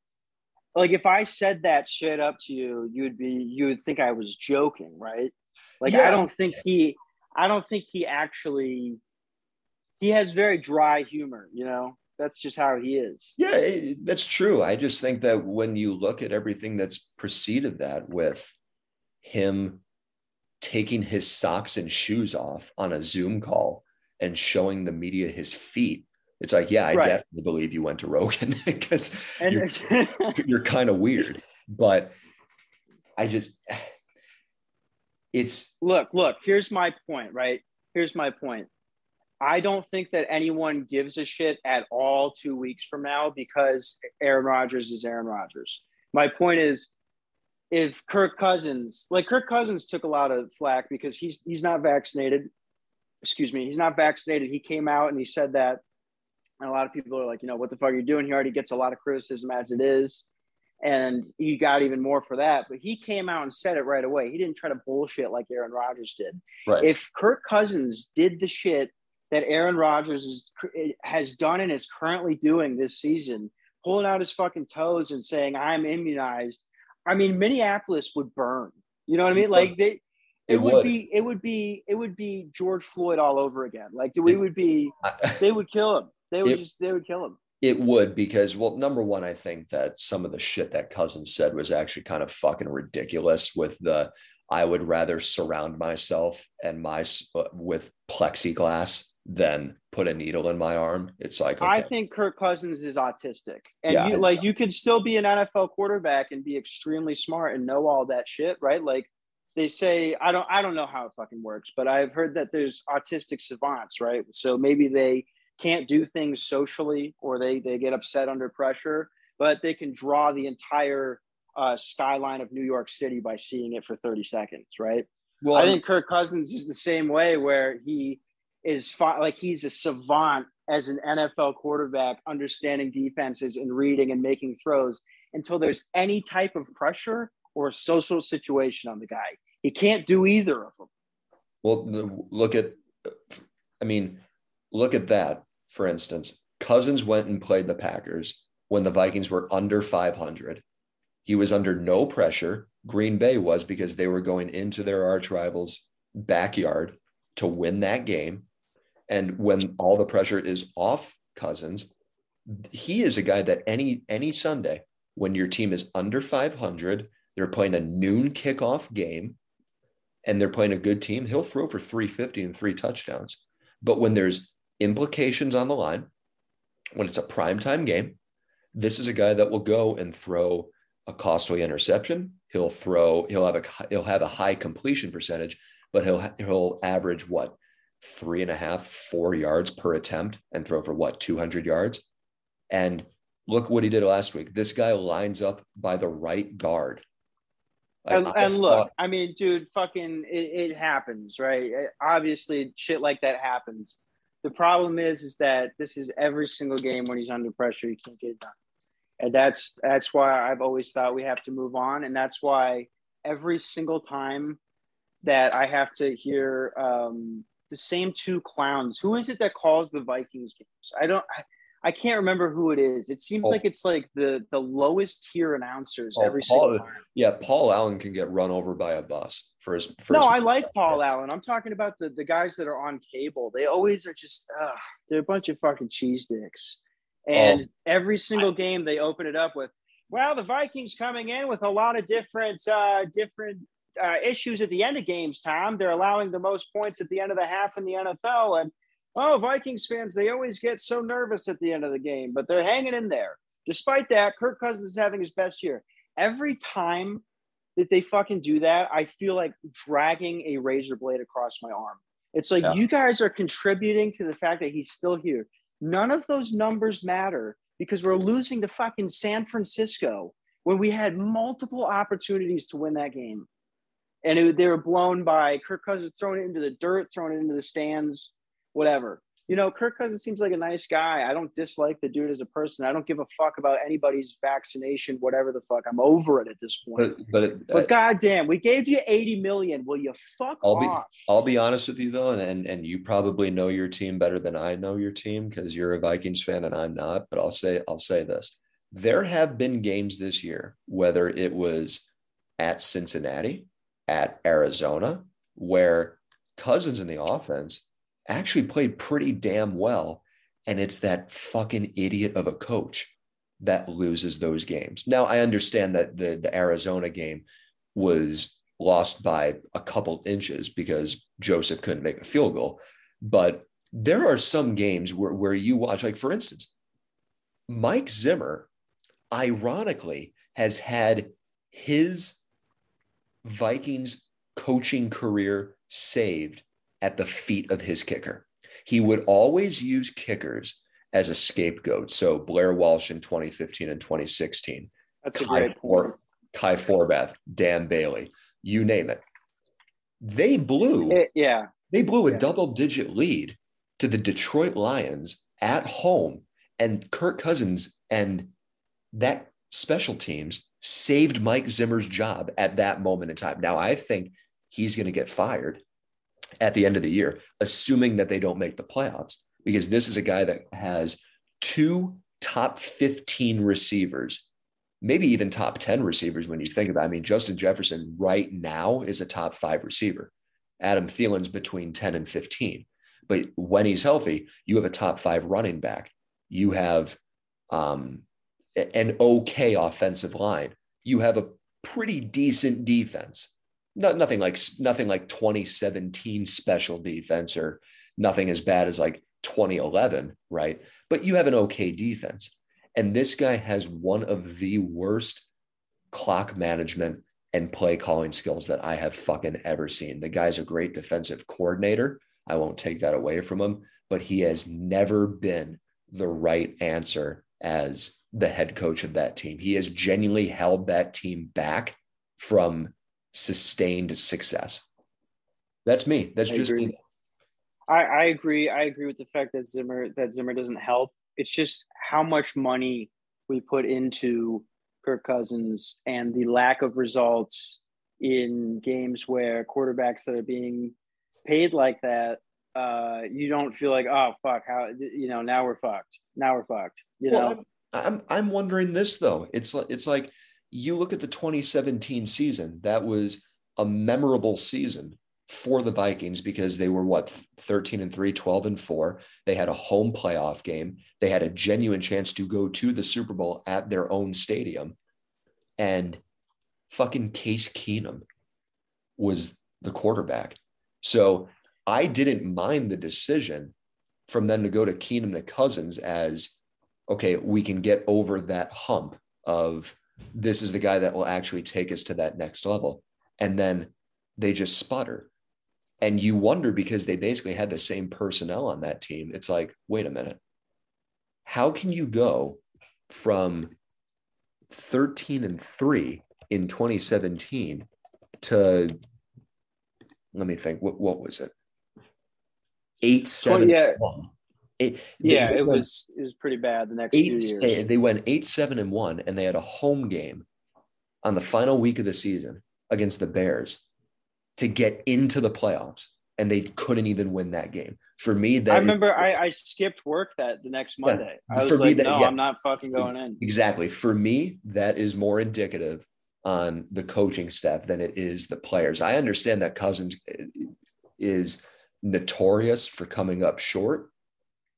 Like if I said that shit up to you, you would be, you would think I was joking, right? Like yeah. I don't think he, I don't think he actually, he has very dry humor, you know that's just how he is. Yeah, that's true. I just think that when you look at everything that's preceded that with him taking his socks and shoes off on a Zoom call and showing the media his feet, it's like, yeah, I right. definitely believe you went to Rogan because you're, you're kind of weird. But I just, it's look, look, here's my point, right? Here's my point. I don't think that anyone gives a shit at all two weeks from now because Aaron Rodgers is Aaron Rodgers. My point is, if Kirk Cousins, like Kirk Cousins, took a lot of flack because he's he's not vaccinated. Excuse me, he's not vaccinated. He came out and he said that, and a lot of people are like, you know, what the fuck are you doing? He already gets a lot of criticism as it is, and he got even more for that. But he came out and said it right away. He didn't try to bullshit like Aaron Rodgers did. Right. If Kirk Cousins did the shit that Aaron Rodgers is, has done and is currently doing this season, pulling out his fucking toes and saying, I'm immunized. I mean, Minneapolis would burn. You know what I mean? Like they, it, it would, would, be, it would be, it would be George Floyd all over again. Like we would be, they would kill him. They would it, just, they would kill him. It would because, well, number one, I think that some of the shit that Cousins said was actually kind of fucking ridiculous. With the, I would rather surround myself and my uh, with plexiglass than put a needle in my arm. It's like okay. I think Kirk Cousins is autistic, and yeah, you, like you could still be an NFL quarterback and be extremely smart and know all that shit, right? Like they say, I don't, I don't know how it fucking works, but I've heard that there's autistic savants, right? So maybe they can't do things socially, or they they get upset under pressure, but they can draw the entire uh, skyline of New York City by seeing it for 30 seconds, right? Well, I think Kirk Cousins is the same way, where he is fi- like he's a savant as an NFL quarterback, understanding defenses and reading and making throws until there's any type of pressure or social situation on the guy. He can't do either of them. Well, look at, I mean, look at that, for instance. Cousins went and played the Packers when the Vikings were under 500. He was under no pressure. Green Bay was because they were going into their arch rivals' backyard to win that game And when all the pressure is off Cousins, he is a guy that any any Sunday when your team is under 500, they're playing a noon kickoff game and they're playing a good team, he'll throw for 350 and three touchdowns. But when there's implications on the line, when it's a primetime game, this is a guy that will go and throw a costly interception. He'll throw, he'll have a he'll have a high completion percentage, but he'll he'll average what three and a half, four yards per attempt and throw for what 200 yards. And look what he did last week. This guy lines up by the right guard. and, and look, I mean, dude, fucking, it, it happens, right? Obviously, shit like that happens. The problem is, is that this is every single game when he's under pressure, he can't get it done, and that's that's why I've always thought we have to move on, and that's why every single time that I have to hear um, the same two clowns. Who is it that calls the Vikings games? I don't. I, I can't remember who it is. It seems oh. like it's like the the lowest tier announcers oh, every Paul, single time. Yeah, Paul Allen can get run over by a bus for his. For no, his I like Paul Allen. I'm talking about the the guys that are on cable. They always are just uh, they're a bunch of fucking cheese dicks. And oh. every single game they open it up with, well, the Vikings coming in with a lot of different uh, different uh, issues at the end of games. Tom, they're allowing the most points at the end of the half in the NFL, and oh, Vikings fans, they always get so nervous at the end of the game, but they're hanging in there. Despite that, Kirk Cousins is having his best year. Every time that they fucking do that, I feel like dragging a razor blade across my arm. It's like yeah. you guys are contributing to the fact that he's still here. None of those numbers matter because we're losing to fucking San Francisco when we had multiple opportunities to win that game. And it, they were blown by Kirk Cousins throwing it into the dirt, throwing it into the stands whatever. You know, Kirk Cousins seems like a nice guy. I don't dislike the dude as a person. I don't give a fuck about anybody's vaccination, whatever the fuck. I'm over it at this point. But, but, it, but uh, goddamn, we gave you 80 million. Will you fuck I'll off? Be, I'll be honest with you though, and, and and you probably know your team better than I know your team because you're a Vikings fan and I'm not. But I'll say I'll say this: there have been games this year, whether it was at Cincinnati, at Arizona, where Cousins in the offense actually played pretty damn well. And it's that fucking idiot of a coach that loses those games. Now, I understand that the, the Arizona game was lost by a couple inches because Joseph couldn't make a field goal. But there are some games where, where you watch, like for instance, Mike Zimmer, ironically, has had his Vikings coaching career saved at the feet of his kicker. He would always use kickers as a scapegoat. So Blair Walsh in 2015 and 2016. That's a Kai great point. Kai Forbath, Dan Bailey, you name it. They blew, it, yeah, they blew a yeah. double digit lead to the Detroit Lions at home. And Kirk Cousins and that special teams saved Mike Zimmer's job at that moment in time. Now, I think he's going to get fired at the end of the year, assuming that they don't make the playoffs, because this is a guy that has two top 15 receivers, maybe even top 10 receivers when you think about it. I mean, Justin Jefferson right now is a top five receiver. Adam Thielen's between 10 and 15. But when he's healthy, you have a top five running back. You have um, an okay offensive line. You have a pretty decent defense not, nothing like nothing like 2017 special defense or nothing as bad as like 2011, right? But you have an okay defense. And this guy has one of the worst clock management and play calling skills that I have fucking ever seen. The guy's a great defensive coordinator. I won't take that away from him, but he has never been the right answer as the head coach of that team. He has genuinely held that team back from sustained success. That's me. That's I just agree. me. I, I agree. I agree with the fact that Zimmer that Zimmer doesn't help. It's just how much money we put into Kirk Cousins and the lack of results in games where quarterbacks that are being paid like that, uh, you don't feel like, oh fuck, how you know now we're fucked. Now we're fucked. You well, know. I'm, I'm wondering this though. It's like it's like you look at the 2017 season, that was a memorable season for the Vikings because they were what 13 and 3, 12 and 4. They had a home playoff game. They had a genuine chance to go to the Super Bowl at their own stadium. And fucking Case Keenum was the quarterback. So I didn't mind the decision from them to go to Keenum to Cousins as okay, we can get over that hump of this is the guy that will actually take us to that next level. And then they just sputter. And you wonder because they basically had the same personnel on that team. It's like, wait a minute. How can you go from 13 and 3 in 2017 to let me think what, what was it 8 7 yeah. 1 it, yeah, it went, was it was pretty bad the next eight, few years. They went eight, seven, and one, and they had a home game on the final week of the season against the Bears to get into the playoffs, and they couldn't even win that game. For me, that I remember is, I, I, skipped work that the next Monday. Yeah, I was like, that, no, yeah, I'm not fucking going in. Exactly. For me, that is more indicative on the coaching staff than it is the players. I understand that Cousins uh, is notorious for coming up short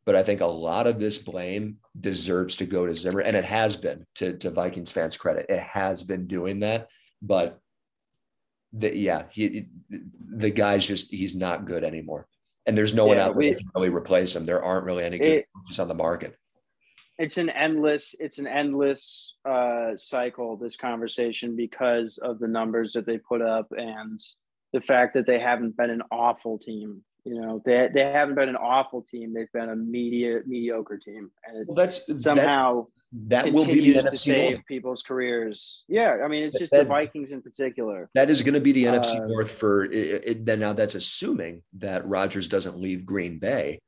but I think a lot of this blame deserves to go to Zimmer, and it has been to, to Vikings fans' credit. It has been doing that, but the, yeah, he the guy's just he's not good anymore, and there's no yeah, one out there we, that can really replace him. There aren't really any good coaches on the market. It's an endless, it's an endless uh, cycle. This conversation because of the numbers that they put up and the fact that they haven't been an awful team you know, they they haven't been an awful team. They've been a media mediocre team, and well, that's somehow that's, that will be the to save North. people's careers. Yeah, I mean, it's just that, the Vikings in particular. That is going to be the uh, NFC North for it, it, Now that's assuming that Rodgers doesn't leave Green Bay.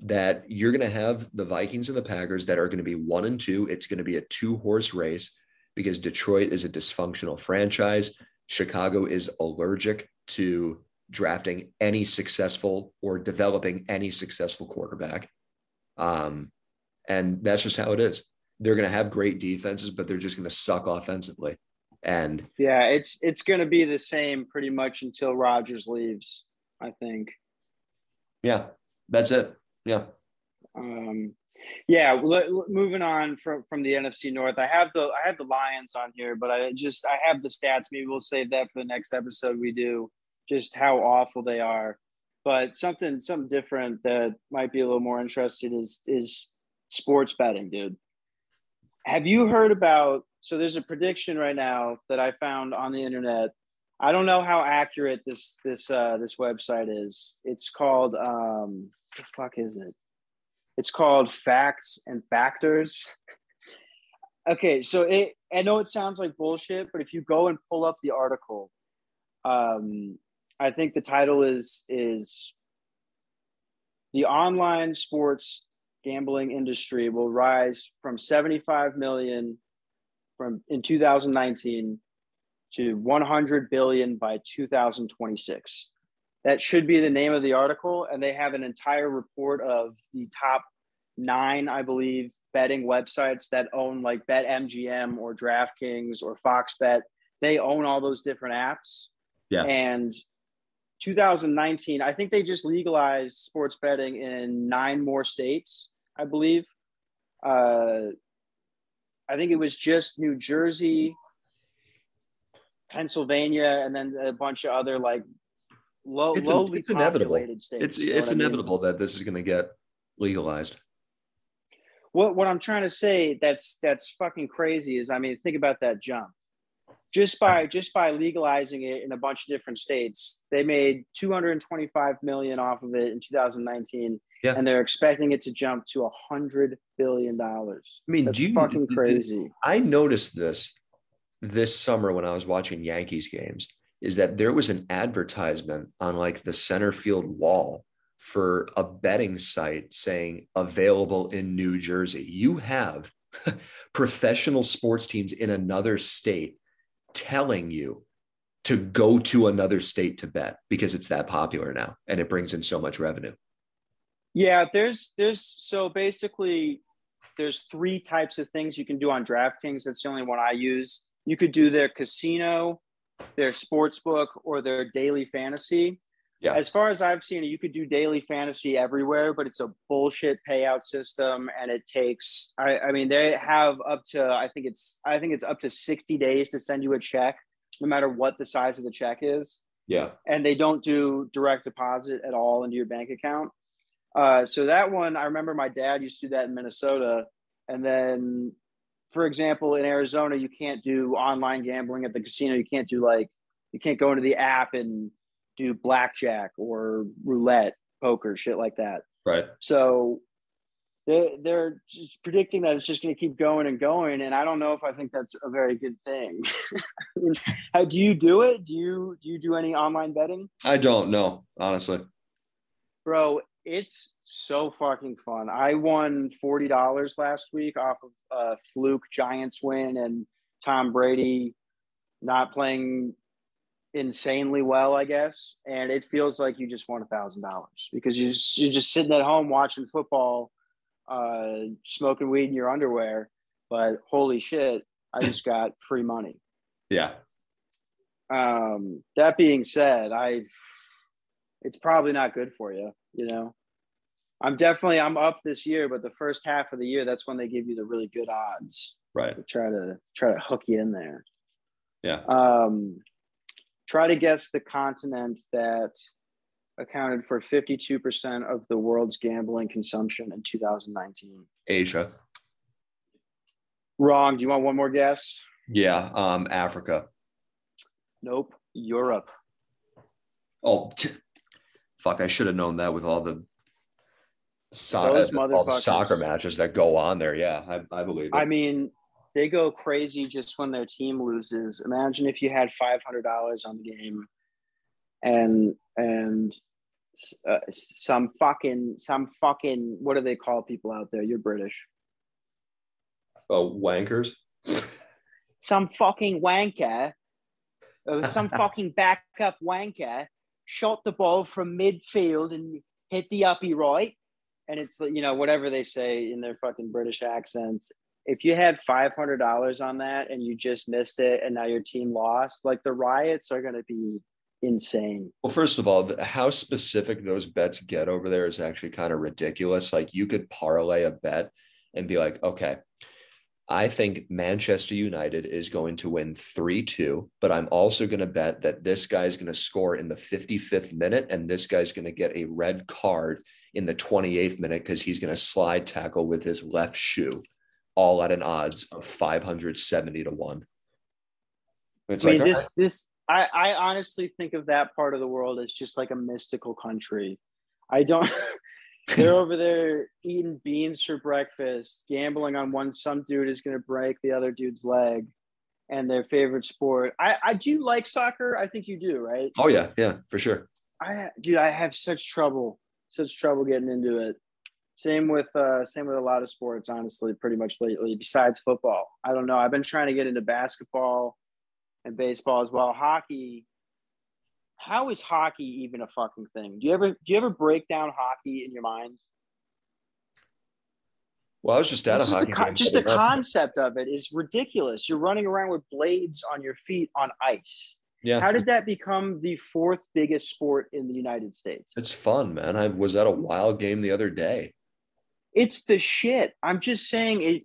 That you're going to have the Vikings and the Packers that are going to be one and two. It's going to be a two horse race because Detroit is a dysfunctional franchise. Chicago is allergic to drafting any successful or developing any successful quarterback. Um, and that's just how it is. They're going to have great defenses, but they're just going to suck offensively. And yeah, it's it's going to be the same pretty much until Rodgers leaves. I think. Yeah, that's it. Yeah. Um, yeah. moving on from from the NFC North, I have the I have the Lions on here, but I just I have the stats. Maybe we'll save that for the next episode we do just how awful they are. But something something different that might be a little more interesting is is sports betting, dude. Have you heard about so there's a prediction right now that I found on the internet. I don't know how accurate this this uh this website is. It's called um the fuck is it? It's called Facts and Factors. okay, so it I know it sounds like bullshit, but if you go and pull up the article, um, I think the title is is the online sports gambling industry will rise from 75 million from in 2019 to 100 billion by 2026. That should be the name of the article and they have an entire report of the top 9 I believe betting websites that own like BetMGM or DraftKings or Fox Bet. They own all those different apps. Yeah. And 2019, I think they just legalized sports betting in nine more states, I believe. Uh, I think it was just New Jersey, Pennsylvania, and then a bunch of other like low, it's lowly it's inevitable. states. It's it's inevitable I mean? that this is going to get legalized. What what I'm trying to say that's that's fucking crazy is I mean think about that jump just by just by legalizing it in a bunch of different states they made 225 million off of it in 2019 yeah. and they're expecting it to jump to a hundred billion dollars. I mean That's you, fucking crazy. I noticed this this summer when i was watching yankees games is that there was an advertisement on like the center field wall for a betting site saying available in new jersey. You have professional sports teams in another state telling you to go to another state to bet because it's that popular now and it brings in so much revenue. Yeah, there's there's so basically there's three types of things you can do on DraftKings. That's the only one I use. You could do their casino, their sports book, or their daily fantasy. Yeah. As far as I've seen it, you could do daily fantasy everywhere, but it's a bullshit payout system, and it takes. I, I mean, they have up to. I think it's. I think it's up to sixty days to send you a check, no matter what the size of the check is, Yeah. and they don't do direct deposit at all into your bank account. Uh, so that one, I remember my dad used to do that in Minnesota, and then, for example, in Arizona, you can't do online gambling at the casino. You can't do like you can't go into the app and do blackjack or roulette, poker, shit like that. Right. So they they're just predicting that it's just going to keep going and going, and I don't know if I think that's a very good thing. How do you do it? Do you do you do any online betting, I don't know, honestly. bro? It's so fucking fun. I won forty dollars last week off of a fluke Giants win and Tom Brady not playing insanely well, I guess. And it feels like you just won a thousand dollars because you just, you're just sitting at home watching football, uh, smoking weed in your underwear. But holy shit, I just got free money. Yeah. Um, that being said, I it's probably not good for you, you know. I'm definitely I'm up this year, but the first half of the year, that's when they give you the really good odds Right. to try to try to hook you in there. Yeah. Um, try to guess the continent that accounted for 52% of the world's gambling consumption in 2019. Asia. Wrong. Do you want one more guess? Yeah. Um, Africa. Nope. Europe. Oh, fuck! I should have known that with all the so- all the soccer matches that go on there. Yeah, I, I believe it. I mean, they go crazy just when their team loses. Imagine if you had five hundred dollars on the game, and and uh, some fucking some fucking what do they call people out there? You're British. oh, wankers. Some fucking wanker, or some fucking backup wanker, shot the ball from midfield and hit the uppy right. And it's you know whatever they say in their fucking British accents. If you had five hundred dollars on that and you just missed it, and now your team lost, like the riots are going to be insane. Well, first of all, how specific those bets get over there is actually kind of ridiculous. Like you could parlay a bet and be like, okay, I think Manchester United is going to win 3 2, but I'm also going to bet that this guy's going to score in the 55th minute and this guy's going to get a red card in the 28th minute because he's going to slide tackle with his left shoe, all at an odds of 570 to 1. It's I mean, like, this this I, I honestly think of that part of the world as just like a mystical country. I don't. they're over there eating beans for breakfast, gambling on one some dude is going to break the other dude's leg, and their favorite sport. I I do like soccer. I think you do, right? oh, yeah, yeah, for sure. I dude, I have such trouble, such trouble getting into it. Same with uh same with a lot of sports, honestly, pretty much lately, besides football. I don't know. I've been trying to get into basketball and baseball as well. Hockey. How is hockey even a fucking thing? Do you ever do you ever break down hockey in your mind? Well, I was just at a Just, the, hockey con- game just the the concept of it is ridiculous. You're running around with blades on your feet on ice. Yeah. How did that become the fourth biggest sport in the United States? It's fun, man. I was at a wild game the other day. It's the shit. I'm just saying it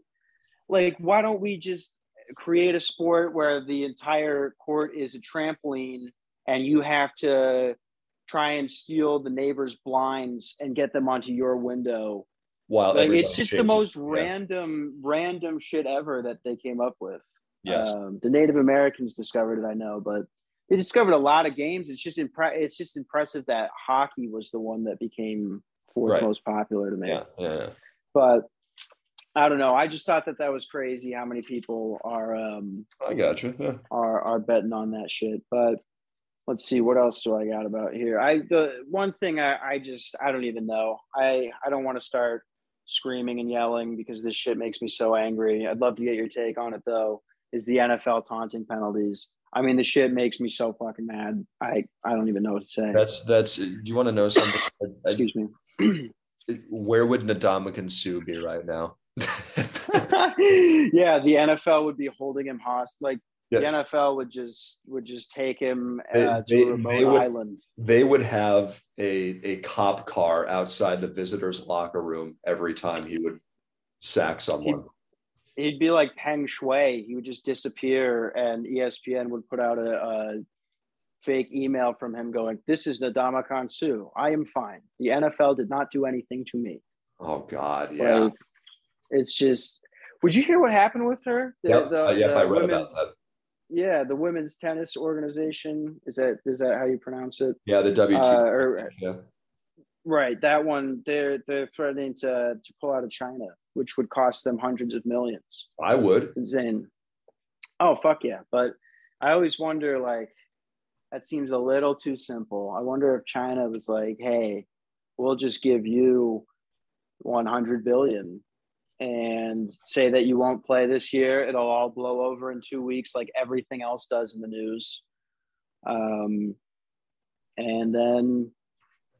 like why don't we just create a sport where the entire court is a trampoline and you have to try and steal the neighbor's blinds and get them onto your window. While Like it's just the most yeah. random random shit ever that they came up with. Yes. Um, the Native Americans discovered it, I know, but they discovered a lot of games. It's just impre- it's just impressive that hockey was the one that became fourth Right. most popular to me yeah, yeah, yeah. but I don't know. I just thought that that was crazy how many people are um I got you. Yeah. are are betting on that shit. But let's see what else do I got about here. I the one thing I I just I don't even know. I I don't want to start screaming and yelling because this shit makes me so angry. I'd love to get your take on it though. Is the NFL taunting penalties? I mean, the shit makes me so fucking mad. I I don't even know what to say. That's that's. Do you want to know something? Excuse me. Where would Ndamukong Suh be right now? yeah, the NFL would be holding him hostage. Like The NFL would just would just take him They- uh, to a remote they would- island. They would have a a cop car outside the visitors' locker room every time he would sack someone. He'd be like Peng Shuai. He would just disappear, and ESPN would put out a, a fake email from him going, "This is Ndamukong Suh. I am fine. The NFL did not do anything to me." Oh God, yeah. Like, it's just. Would you hear what happened with her? The, yep, the- uh, yep, the I read about that. Yeah, the women's tennis organization. Is that is that how you pronounce it? Yeah, the WT. Uh, or, yeah. right, that one. They're they're threatening to to pull out of China, which would cost them hundreds of millions. I would. Zane. Oh fuck yeah! But I always wonder, like, that seems a little too simple. I wonder if China was like, "Hey, we'll just give you one hundred billion and say that you won't play this year. It'll all blow over in two weeks, like everything else does in the news." Um, and then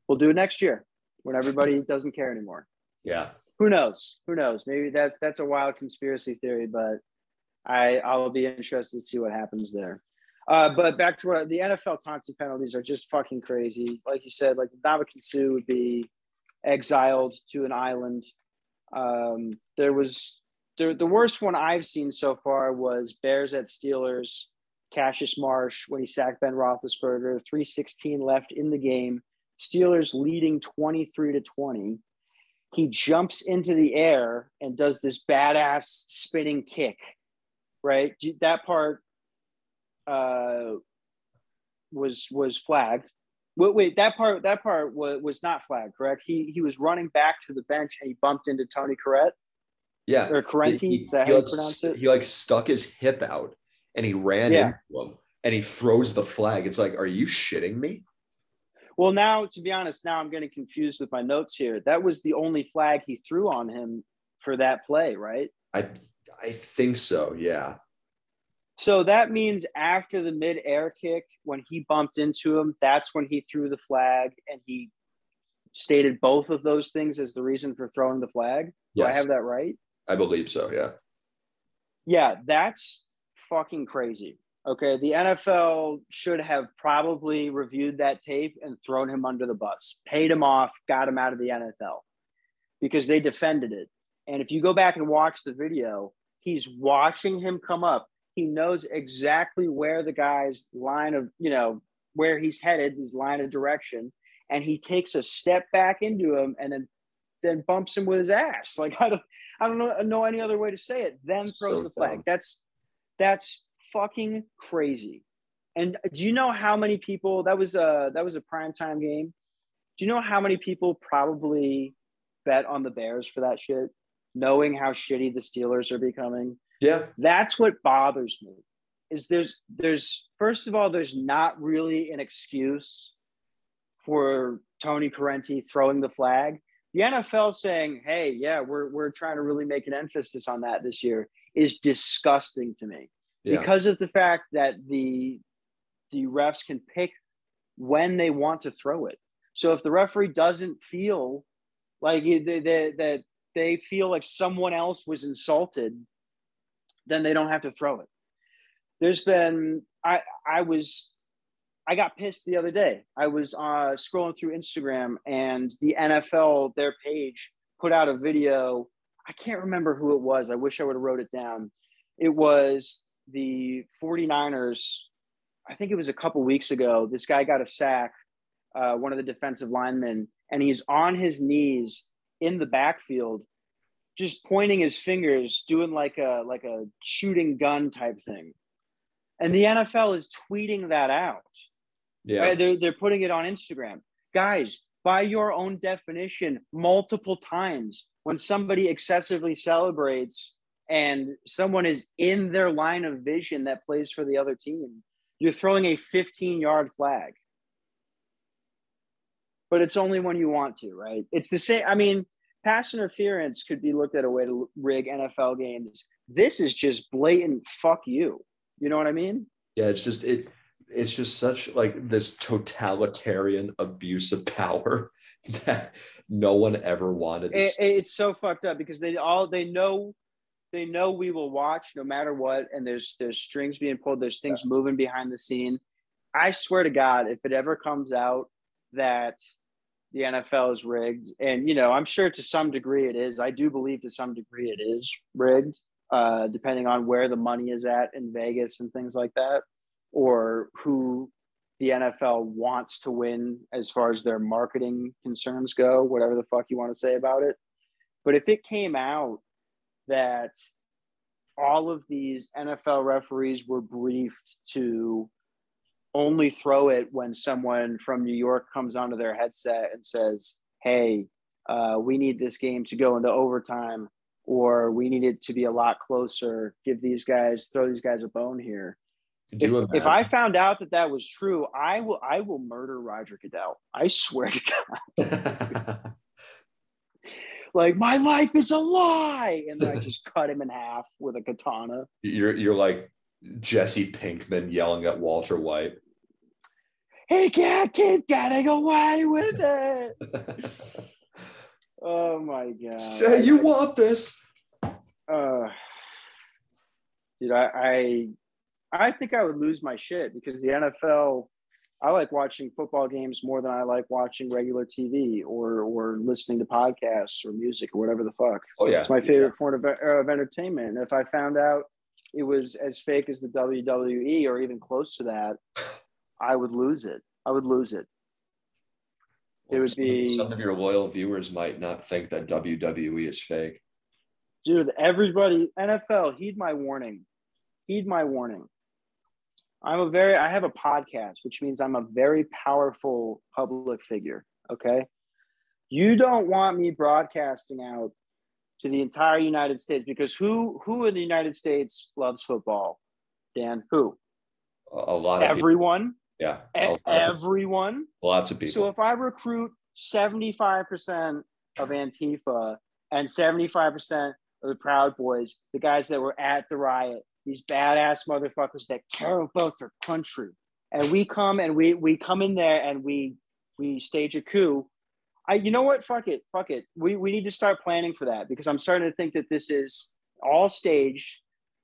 we'll do it next year when everybody doesn't care anymore. Yeah. Who knows? Who knows? Maybe that's that's a wild conspiracy theory, but I I'll be interested to see what happens there. Uh, but back to what the NFL taunting penalties are just fucking crazy. Like you said, like the Ndamukong Suh would be exiled to an island. Um, there was the the worst one I've seen so far was Bears at Steelers. Cassius Marsh when he sacked Ben Roethlisberger, three sixteen left in the game. Steelers leading twenty three to twenty he jumps into the air and does this badass spinning kick right that part uh was was flagged wait, wait that part that part was, was not flagged correct he he was running back to the bench and he bumped into tony Corrette Yeah. or Correnti, He, is that he how you like, pronounce it he like stuck his hip out and he ran Yeah. into him and he throws the flag. It's like, are you shitting me? Well now to be honest now i'm getting confused with my notes here that was the only flag he threw on him for that play right I I think so. Yeah. So that means after the mid air kick, when he bumped into him, that's when he threw the flag and he stated both of those things as the reason for throwing the flag. Do I have that right? I believe so. Yeah. Yeah, that's fucking crazy. Okay. The NFL should have probably reviewed that tape and thrown him under the bus, paid him off, got him out of the NFL because they defended it. And if you go back and watch the video, he's watching him come up. He knows exactly where the guy's line of, you know, where he's headed, his line of direction. And he takes a step back into him and then then bumps him with his ass. Like I don't I don't know, know any other way to say it. Then throws So the flag. dumb. That's that's fucking crazy. And do you know how many people that was a that was a primetime game? Do you know how many people probably bet on the Bears for that shit, knowing how shitty the Steelers are becoming? Yeah. That's what bothers me. Is there's there's first of all, there's not really an excuse for Tony Parenti throwing the flag. The NFL saying, "Hey, yeah, we're we're trying to really make an emphasis on that this year," is disgusting to me Yeah. because of the fact that the the refs can pick when they want to throw it. So if the referee doesn't feel like that they feel like someone else was insulted, then they don't have to throw it. There's been I I was I got pissed the other day. I was uh, scrolling through Instagram and the NFL their page put out a video. I can't remember who it was. I wish I would have wrote it down. It was the 49ers. I think it was a couple weeks ago. This guy got a sack, uh, one of the defensive linemen, and he's on his knees in the backfield, just pointing his fingers, doing like a like a shooting gun type thing. And the NFL is tweeting that out. Yeah. Right? They're, they're putting it on Instagram. Guys, by your own definition, multiple times when somebody excessively celebrates and someone is in their line of vision that plays for the other team, you're throwing a 15 yard flag. But it's only when you want to, right? It's the same. I mean, pass interference could be looked at a way to rig NFL games. This is just blatant fuck you. You know what I mean? Yeah. It's just it. It's just such like this totalitarian abuse of power that no one ever wanted to. It, it's so fucked up because they all they know they know we will watch no matter what, and there's there's strings being pulled, there's things moving behind the scene. I swear to God, if it ever comes out that the NFL is rigged, and you know, I'm sure to some degree it is. I do believe to some degree it is rigged, uh, depending on where the money is at in Vegas and things like that, or who the NFL wants to win as far as their marketing concerns go, whatever the fuck you want to say about it. But if it came out that all of these NFL referees were briefed to only throw it when someone from New York comes onto their headset and says, Hey, uh, we need this game to go into overtime, or we need it to be a lot closer. Give these guys, throw these guys a bone here. If, if, I found out that that was true, I will I will murder Roger Goodell. I swear to God. like my life is a lie, and then I just cut him in half with a katana. You're you're like Jesse Pinkman yelling at Walter White he can't keep getting away with it. oh my god! Say you want this. Uh, dude, I, I I think I would lose my shit because the NFL. I like watching football games more than I like watching regular TV or or listening to podcasts or music or whatever the fuck. Oh yeah, it's my favorite yeah. form of, uh, of entertainment. And if I found out it was as fake as the WWE or even close to that, I would lose it. I would lose it. It would be some of your loyal viewers might not think that WWE is fake. Dude, everybody, NFL, heed my warning. Heed my warning. I'm a very, I have a podcast, which means I'm a very powerful public figure. Okay. You don't want me broadcasting out to the entire United States because who, who in the United States loves football? Dan, who? A lot of everyone. People. Yeah. everyone. Lots of people. So if I recruit 75% of Antifa and 75% of the Proud Boys, the guys that were at the riot, these badass motherfuckers that care about their country, and we come and we we come in there and we we stage a coup. I you know what? Fuck it. Fuck it. We we need to start planning for that because I'm starting to think that this is all staged.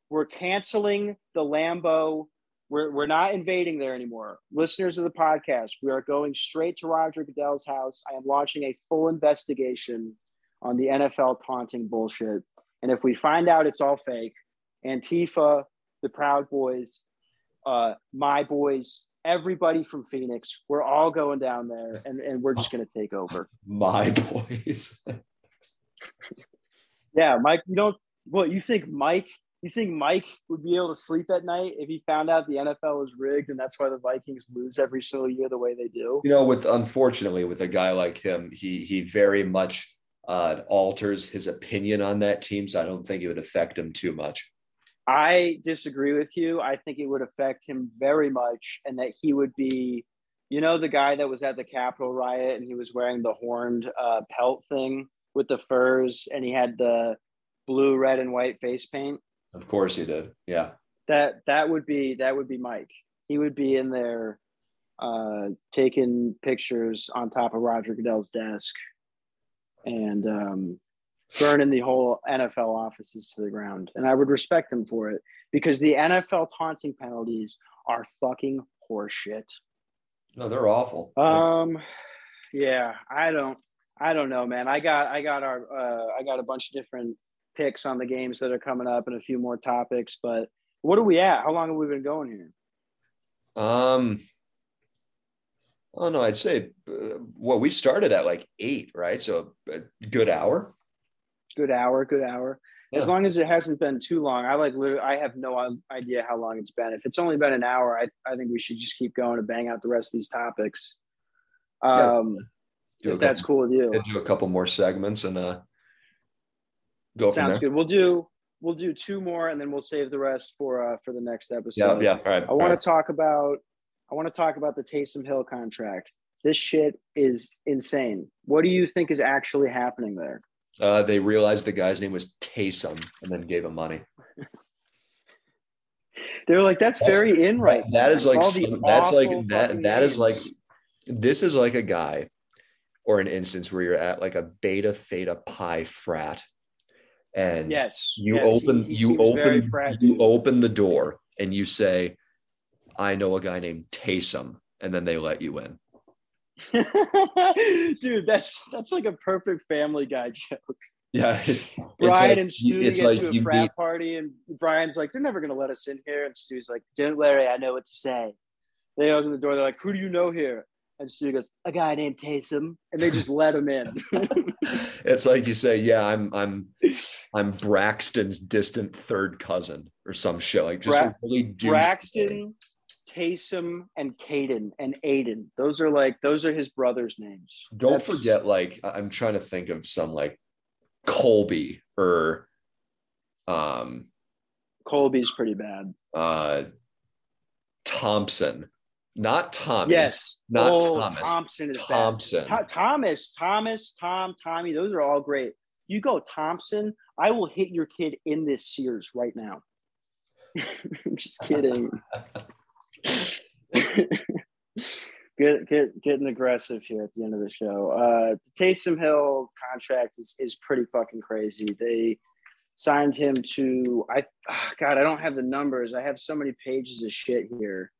We're canceling the Lambo. we're, we're not invading there anymore. Listeners of the podcast, we are going straight to Roger Goodell's house. I am launching a full investigation on the NFL taunting bullshit. And if we find out it's all fake, Antifa, the Proud Boys, uh, my boys, everybody from Phoenix, we're all going down there and, and we're just going to take over. My boys. yeah, Mike, you don't, what, you think Mike you think Mike would be able to sleep at night if he found out the NFL was rigged and that's why the Vikings lose every single year the way they do? You know, with unfortunately with a guy like him, he he very much uh, alters his opinion on that team, so I don't think it would affect him too much. I disagree with you. I think it would affect him very much, and that he would be, you know, the guy that was at the Capitol riot and he was wearing the horned uh, pelt thing with the furs, and he had the blue, red, and white face paint. Of course he did. Yeah. That that would be that would be Mike. He would be in there uh, taking pictures on top of Roger Goodell's desk and um, burning the whole NFL offices to the ground. And I would respect him for it because the NFL taunting penalties are fucking horseshit. No, they're awful. Um, yeah, I don't, I don't know, man. I got, I got our, uh, I got a bunch of different picks on the games that are coming up and a few more topics. But what are we at? How long have we been going here? Um, oh no, I'd say uh, well, we started at like eight, right? So a good hour. Good hour, good hour. Yeah. As long as it hasn't been too long, I like literally. I have no idea how long it's been. If it's only been an hour, I I think we should just keep going and bang out the rest of these topics. Um, yeah. if that's cool with you, do a couple more segments and uh go Sounds good. We'll do we'll do two more and then we'll save the rest for uh for the next episode. Yeah, yeah. All right. I want to talk about I want to talk about the Taysom Hill contract. This shit is insane. What do you think is actually happening there? Uh, they realized the guy's name was Taysom and then gave him money. They're like, that's, that's very in right. That is like some, that's like that that is like this is like a guy or an instance where you're at like a beta theta pi frat and Yes. you yes, open he you open you open the door and you say, "I know a guy named Taysom," and then they let you in. Dude, that's that's like a perfect Family Guy joke. Yeah, Brian like- and Stu get like to a frat party, and Brian's like, "They're never gonna let us in here," and Stu's like, "Don't worry, I know what to say." They open the door. They're like, "Who do you know here?" And Stu goes, "A guy named Taysom," and they just let him in. it's like you say, "Yeah, I'm I'm I'm Braxton's distant third cousin" or some shit like just Bra- really douchey thing. Braxton, Taysom, and Caden and Aiden. Those are like those are his brothers' names. Don't That's- forget, like I'm trying to think of some like Colby or um Colby's pretty bad. uh Thompson, not Tommy. Yes, not oh, Thomas. Thompson is Thompson. bad. Tho- Thomas, Thomas, Tom, Tommy. Those are all great. You go Thompson. I will hit your kid in this Sears right now. I'm just kidding. get, get, getting aggressive here at the end of the show. Uh, the Taysom Hill contract is, is pretty fucking crazy. They signed him to I ah, God, I don't have the numbers. I have so many pages of shit here.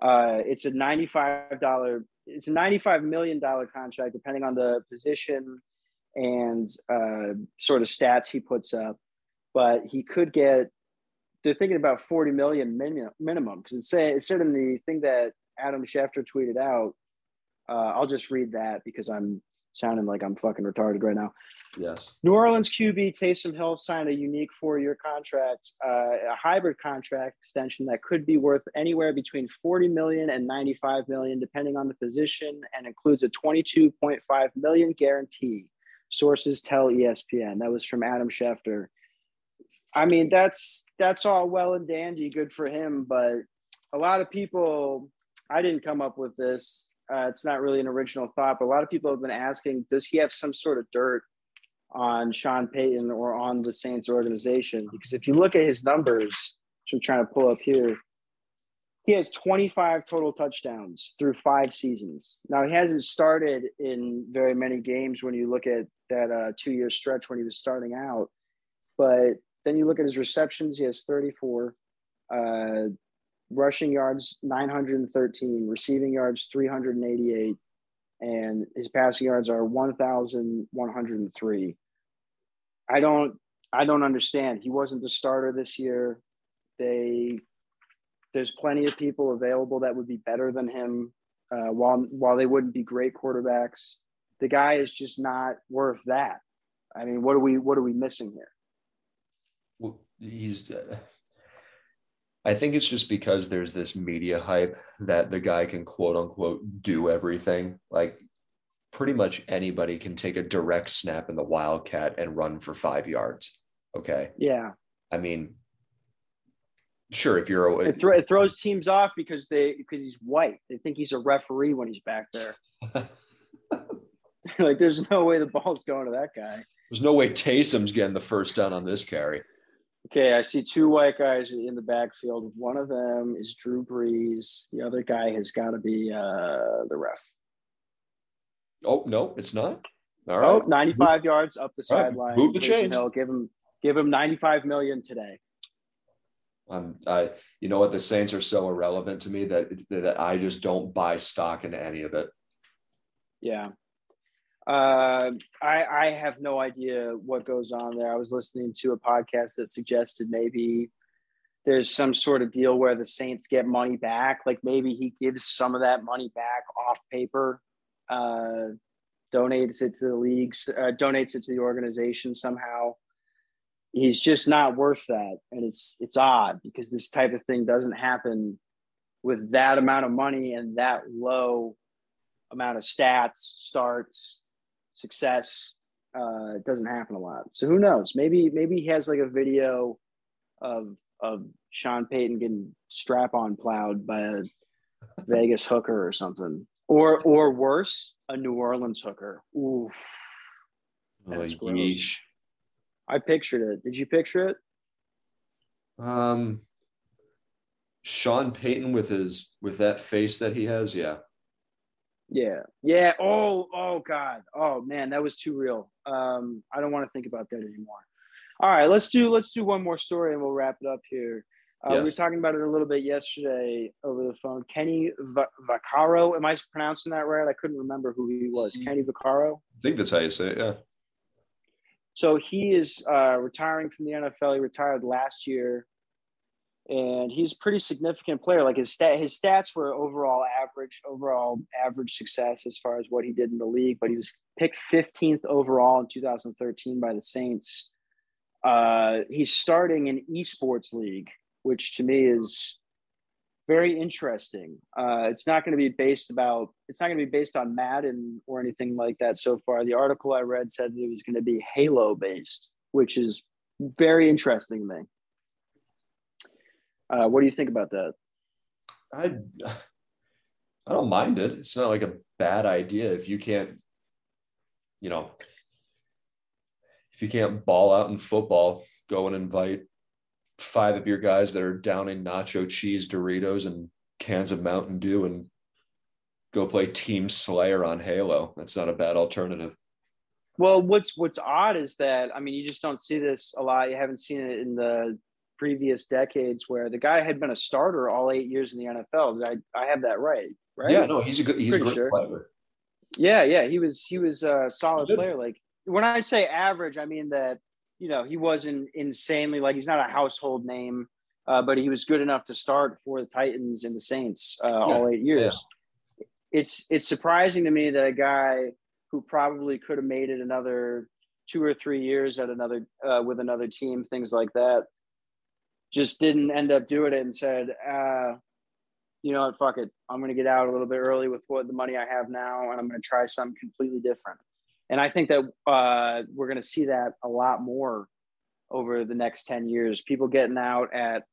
Uh, it's a ninety-five dollar. It's a ninety-five million dollar contract, depending on the position and uh, sort of stats he puts up. But he could get. They're thinking about forty million min- minimum because it said it said in the thing that Adam Schefter tweeted out. Uh, I'll just read that because I'm sounding like I'm fucking retarded right now. Yes. New Orleans QB Taysom Hill signed a unique four-year contract, uh, a hybrid contract extension that could be worth anywhere between 40 million and 95 million, depending on the position, and includes a 22.5 million guarantee. Sources tell ESPN. That was from Adam Schefter. I mean, that's that's all well and dandy, good for him, but a lot of people. I didn't come up with this. Uh, it's not really an original thought, but a lot of people have been asking, does he have some sort of dirt on Sean Payton or on the Saints organization. Because if you look at his numbers, which I'm trying to pull up here, he has 25 total touchdowns through five seasons. Now, he hasn't started in very many games when you look at that uh, two year stretch when he was starting out. But then you look at his receptions, he has 34. Uh, rushing yards 913 receiving yards 388 and his passing yards are 1103 i don't i don't understand. He wasn't the starter this year. They there's plenty of people available that would be better than him uh, while while they wouldn't be great quarterbacks. The guy is just not worth that. I mean what are we what are we missing here he's. Uh, I think it's just because there's this media hype that the guy can quote unquote do everything. Like pretty much anybody can take a direct snap in the Wildcat and run for five yards. Okay. yeah I mean, sure, if you're a, it, thro- it throws teams off because they because he's white they think he's a referee when he's back there like there's no way the ball's going to that guy there's no way Taysom's getting the first down on this carry. Okay, I see two white guys in the backfield. One of them is Drew Brees. The other guy has got to be uh, the ref. Oh, no, it's not. All right. Oh, right. 95 yards up the All right, sideline. move the chains. Hill, give him give him 95 million today. I'm, I, you know what? The Saints are so irrelevant to me that that I just don't buy stock into any of it. Yeah. Uh, I I have no idea what goes on there. I was listening to a podcast that suggested maybe there's some sort of deal where the Saints get money back. Like maybe he gives some of that money back off paper, uh, donates it to the leagues, uh, donates it to the organization somehow. He's just not worth that, and it's it's odd because this type of thing doesn't happen with that amount of money and that low amount of stats, starts, success. Uh, doesn't happen a lot. So who knows? Maybe maybe he has like a video of of Sean Payton getting strap on plowed by a Vegas hooker or something, or or worse, a New Orleans hooker. Ooh, That's Oh, gross. I pictured it. Did you picture it? Um, Sean Payton with his with that face that he has, yeah. Yeah. Yeah. Oh, oh God. Oh man, that was too real. Um, I don't want to think about that anymore. All right, let's do let's do one more story and we'll wrap it up here. Uh, Yes. We were talking about it a little bit yesterday over the phone. Kenny Va- Vaccaro, am I pronouncing that right? I couldn't remember who he was. Kenny Vaccaro. I think that's how you say it. Yeah. So he is uh, retiring from the NFL. He retired last year, and he's a pretty significant player. Like his stat, his stats were overall average, overall average success as far as what he did in the league. But he was picked 15th overall in 2013 by the Saints. Uh, he's starting an esports league, which to me is very interesting. Uh, it's not going to be based about it's not going to be based on Madden or anything like that so far. The article I read said it was going to be Halo based, which is very interesting to me. Uh, what do you think about that? I I don't mind it. It's not like a bad idea if you can't, you know, if you can't ball out in football, go and invite five of your guys that are downing nacho cheese Doritos and cans of Mountain Dew and go play Team Slayer on Halo. That's not a bad alternative. Well, what's what's odd is that I mean, you just don't see this a lot. You haven't seen it in the previous decades where the guy had been a starter all eight years in the NFL. I I have that right, right? Yeah, no, he's a good he's Pretty a great sure. player. Yeah, yeah, he was he was a solid player. Like when I say average, I mean that you know he wasn't insanely like he's not a household name, uh, but he was good enough to start for the Titans and the Saints uh, all eight years. It's it's surprising to me that a guy who probably could have made it another two or three years at another uh, with another team, things like that, just didn't end up doing it and said, uh, you know what, fuck it. I'm going to get out a little bit early with what the money I have now, and I'm going to try something completely different. And I think that uh, we're going to see that a lot more over the next 10 years. People getting out at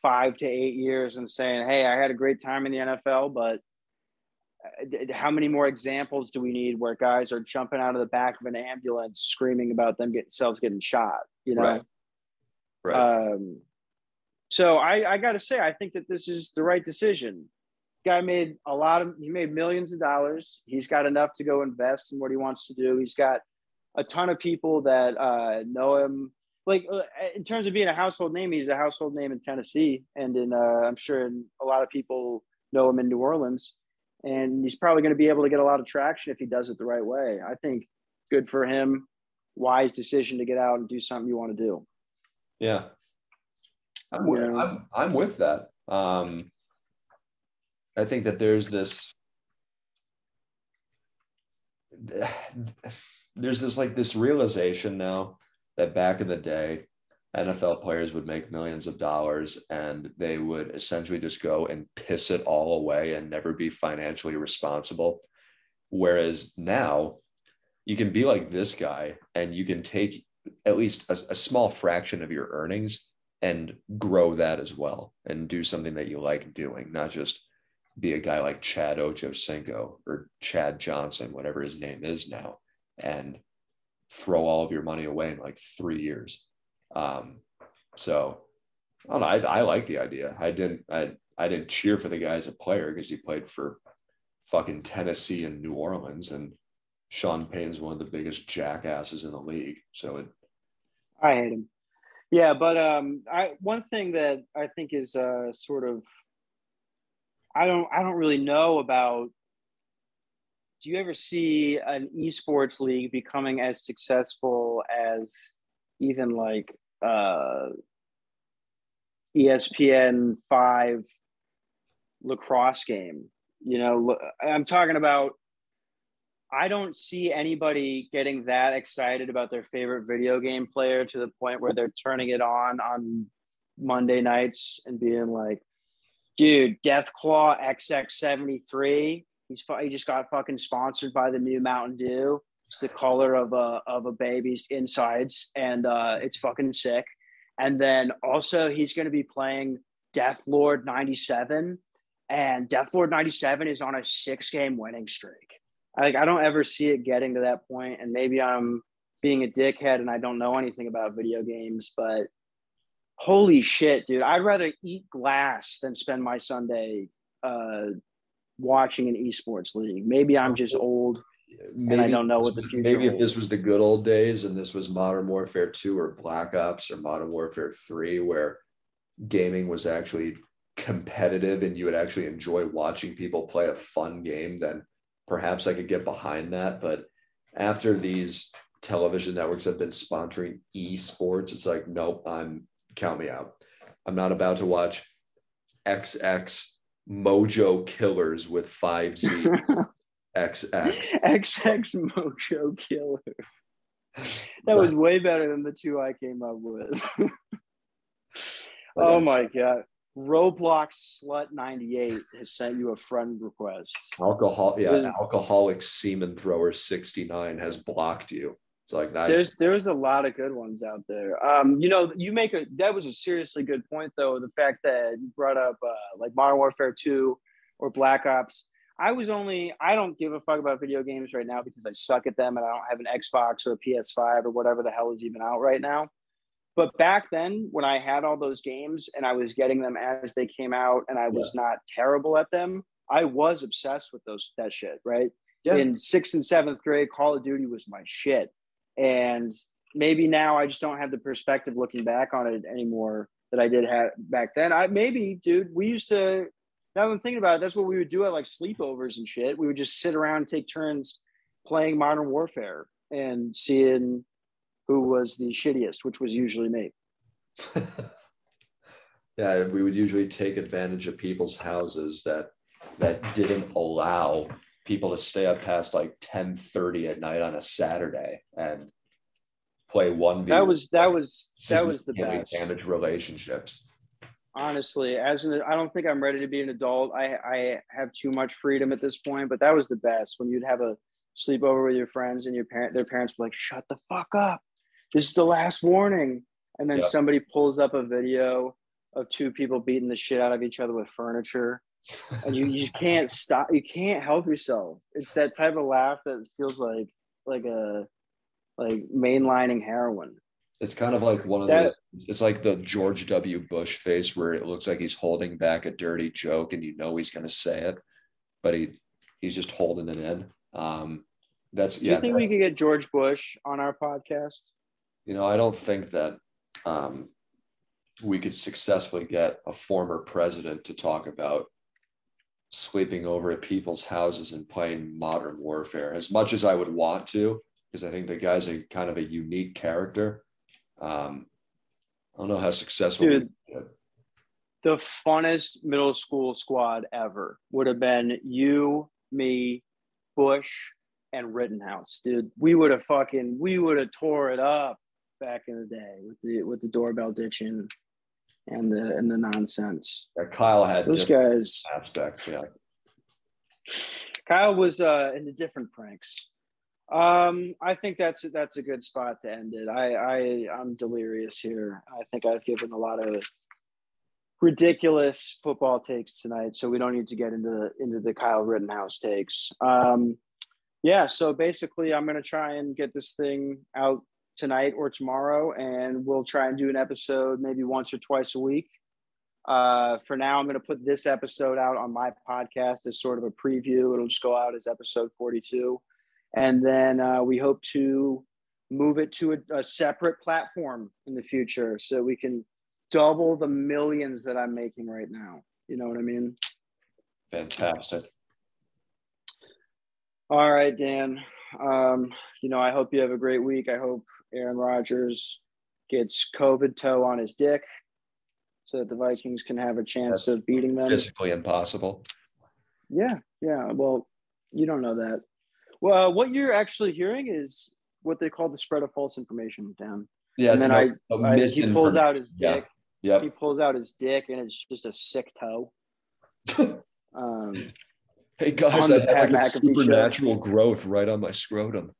five to eight years and saying, hey, I had a great time in the NFL, but uh, how many more examples do we need where guys are jumping out of the back of an ambulance screaming about them get, themselves getting shot? You know, Right. Right. um, so I, I got to say, I think that this is the right decision. Guy made a lot of, he made millions of dollars. He's got enough to go invest in what he wants to do. He's got a ton of people that uh, know him. Like uh, in terms of being a household name, he's a household name in Tennessee, and in uh, I'm sure in, a lot of people know him in New Orleans. And he's probably going to be able to get a lot of traction if he does it the right way. I think good for him. Wise decision to get out and do something you want to do. Yeah. I'm with, Yeah. I'm, I'm with that. Um, I think that there's this, there's this like this realization now that back in the day, NFL players would make millions of dollars and they would essentially just go and piss it all away and never be financially responsible. Whereas now you can be like this guy and you can take at least a, a small fraction of your earnings and grow that as well and do something that you like doing, not just be a guy like Chad Ochocinco or Chad Johnson, whatever his name is now, and throw all of your money away in like three years. Um, so I don't know. I, I like the idea. I didn't, I, I didn't cheer for the guy as a player because he played for fucking Tennessee and New Orleans and Sean Payton's one of the biggest jackasses in the league. So it, I hate him. Yeah, but um, I one thing that I think is uh, sort of I don't I don't really know about. Do you ever see an esports league becoming as successful as even like uh, ESPN five lacrosse game? You know, I'm talking about I don't see anybody getting that excited about their favorite video game player to the point where they're turning it on on Monday nights and being like, dude, Deathclaw XX73. He's he just got fucking sponsored by the new Mountain Dew. It's the color of a of a baby's insides, and uh, it's fucking sick. And then also he's going to be playing Death Lord 97, and Death Lord 97 is on a six game winning streak like I don't ever see it getting to that point, and maybe I'm being a dickhead and I don't know anything about video games, but holy shit, dude! I'd rather eat glass than spend my Sunday uh, watching an esports league. Maybe I'm just old. and I don't know what the future. Maybe if this was the good old days and this was Modern Warfare Two or Black Ops or Modern Warfare Three, where gaming was actually competitive and you would actually enjoy watching people play a fun game, then perhaps I could get behind that. But after these television networks have been sponsoring esports, it's like, nope, I'm count me out. I'm not about to watch XX Mojo Killers with 5Z XX. XX Mojo Killer. That was way better than the two I came up with. Uh, oh my god. Roblox Slut 98 has sent you a friend request. Alcohol, yeah, alcoholic semen thrower 69 has blocked you. It's like that. There's there's a lot of good ones out there. Um, you know, you make a that was a seriously good point though. The fact that you brought up uh, like Modern Warfare 2 or Black Ops. I was only I don't give a fuck about video games right now because I suck at them and I don't have an Xbox or a PS5 or whatever the hell is even out right now. But back then, when I had all those games and I was getting them as they came out, and I was yeah. not terrible at them, I was obsessed with those that shit. Right. Yeah. In sixth and seventh grade, Call of Duty was my shit, and maybe now I just don't have the perspective looking back on it anymore that I did have back then. I maybe, dude, we used to. Now that I'm thinking about it, that's what we would do at like sleepovers and shit. We would just sit around and take turns playing Modern Warfare and seeing who was the shittiest, which was usually me. yeah, we would usually take advantage of people's houses that that didn't allow people to stay up past like 10 30 at night on a Saturday and play one that was that was that was the best. damage relationships. Honestly as an i don't think i'm ready to be an adult. I i have too much freedom at this point but that was the best. When you'd have a sleepover with your friends and your parent their parents were like shut the fuck up this is the last warning. And then yep. somebody pulls up a video of two people beating the shit out of each other with furniture. and you, you can't stop you can't help yourself. It's that type of laugh that feels like like a like mainlining heroin. It's kind of like one of that, the it's like the George W. Bush face where it looks like he's holding back a dirty joke and you know he's gonna say it, but he he's just holding it in. Um that's Do yeah. you think we could get George Bush on our podcast? You know, I don't think that um, we could successfully get a former president to talk about sleeping over at people's houses and playing modern warfare as much as I would want to, because I think the guy's a kind of a unique character. Um, I don't know how successful. Dude, the funnest middle school squad ever would have been you, me, Bush, and Rittenhouse, dude. We would have fucking, we would have tore it up back in the day with the with the doorbell ditching and the and the nonsense. Yeah, Kyle had those guys aspects. Yeah, Kyle was uh, into different pranks. Um, I think that's that's a good spot to end it. I I I'm delirious here. I think I've given a lot of ridiculous football takes tonight, so we don't need to get into into the Kyle Rittenhouse takes. Um, yeah, so basically, I'm going to try and get this thing out tonight or tomorrow, and we'll try and do an episode maybe once or twice a week. Uh, for now, I'm going to put this episode out on my podcast as sort of a preview. It'll just go out as episode 42. And then uh, we hope to move it to a, a separate platform in the future so we can double the millions that I'm making right now. You know what I mean? Fantastic. All right, Dan. Um, you know, I hope you have a great week. I hope Aaron Rodgers gets COVID toe on his dick so that the Vikings can have a chance That's of beating them. Physically impossible. Yeah, yeah. Well, you don't know that. Well, what you're actually hearing is what they call the spread of false information, Dan. Yeah, and then I, I he pulls out his dick. Yeah. He pulls out his dick, and it's just a sick toe. um, hey guys, I have like a supernatural show. growth right on my scrotum.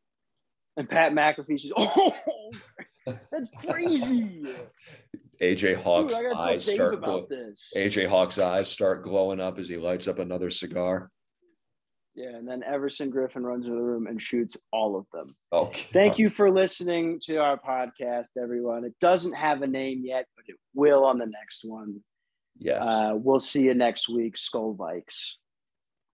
And Pat McAfee says, "Oh, that's crazy." AJ Hawk's Dude, eyes start glow- AJ Hawk's eyes start glowing up as he lights up another cigar. Yeah, and then Everson Griffen runs into the room and shoots all of them. Okay. Thank you for listening to our podcast, everyone. It doesn't have a name yet, but it will on the next one. Yes. Uh, we'll see you next week, Skull Vikes.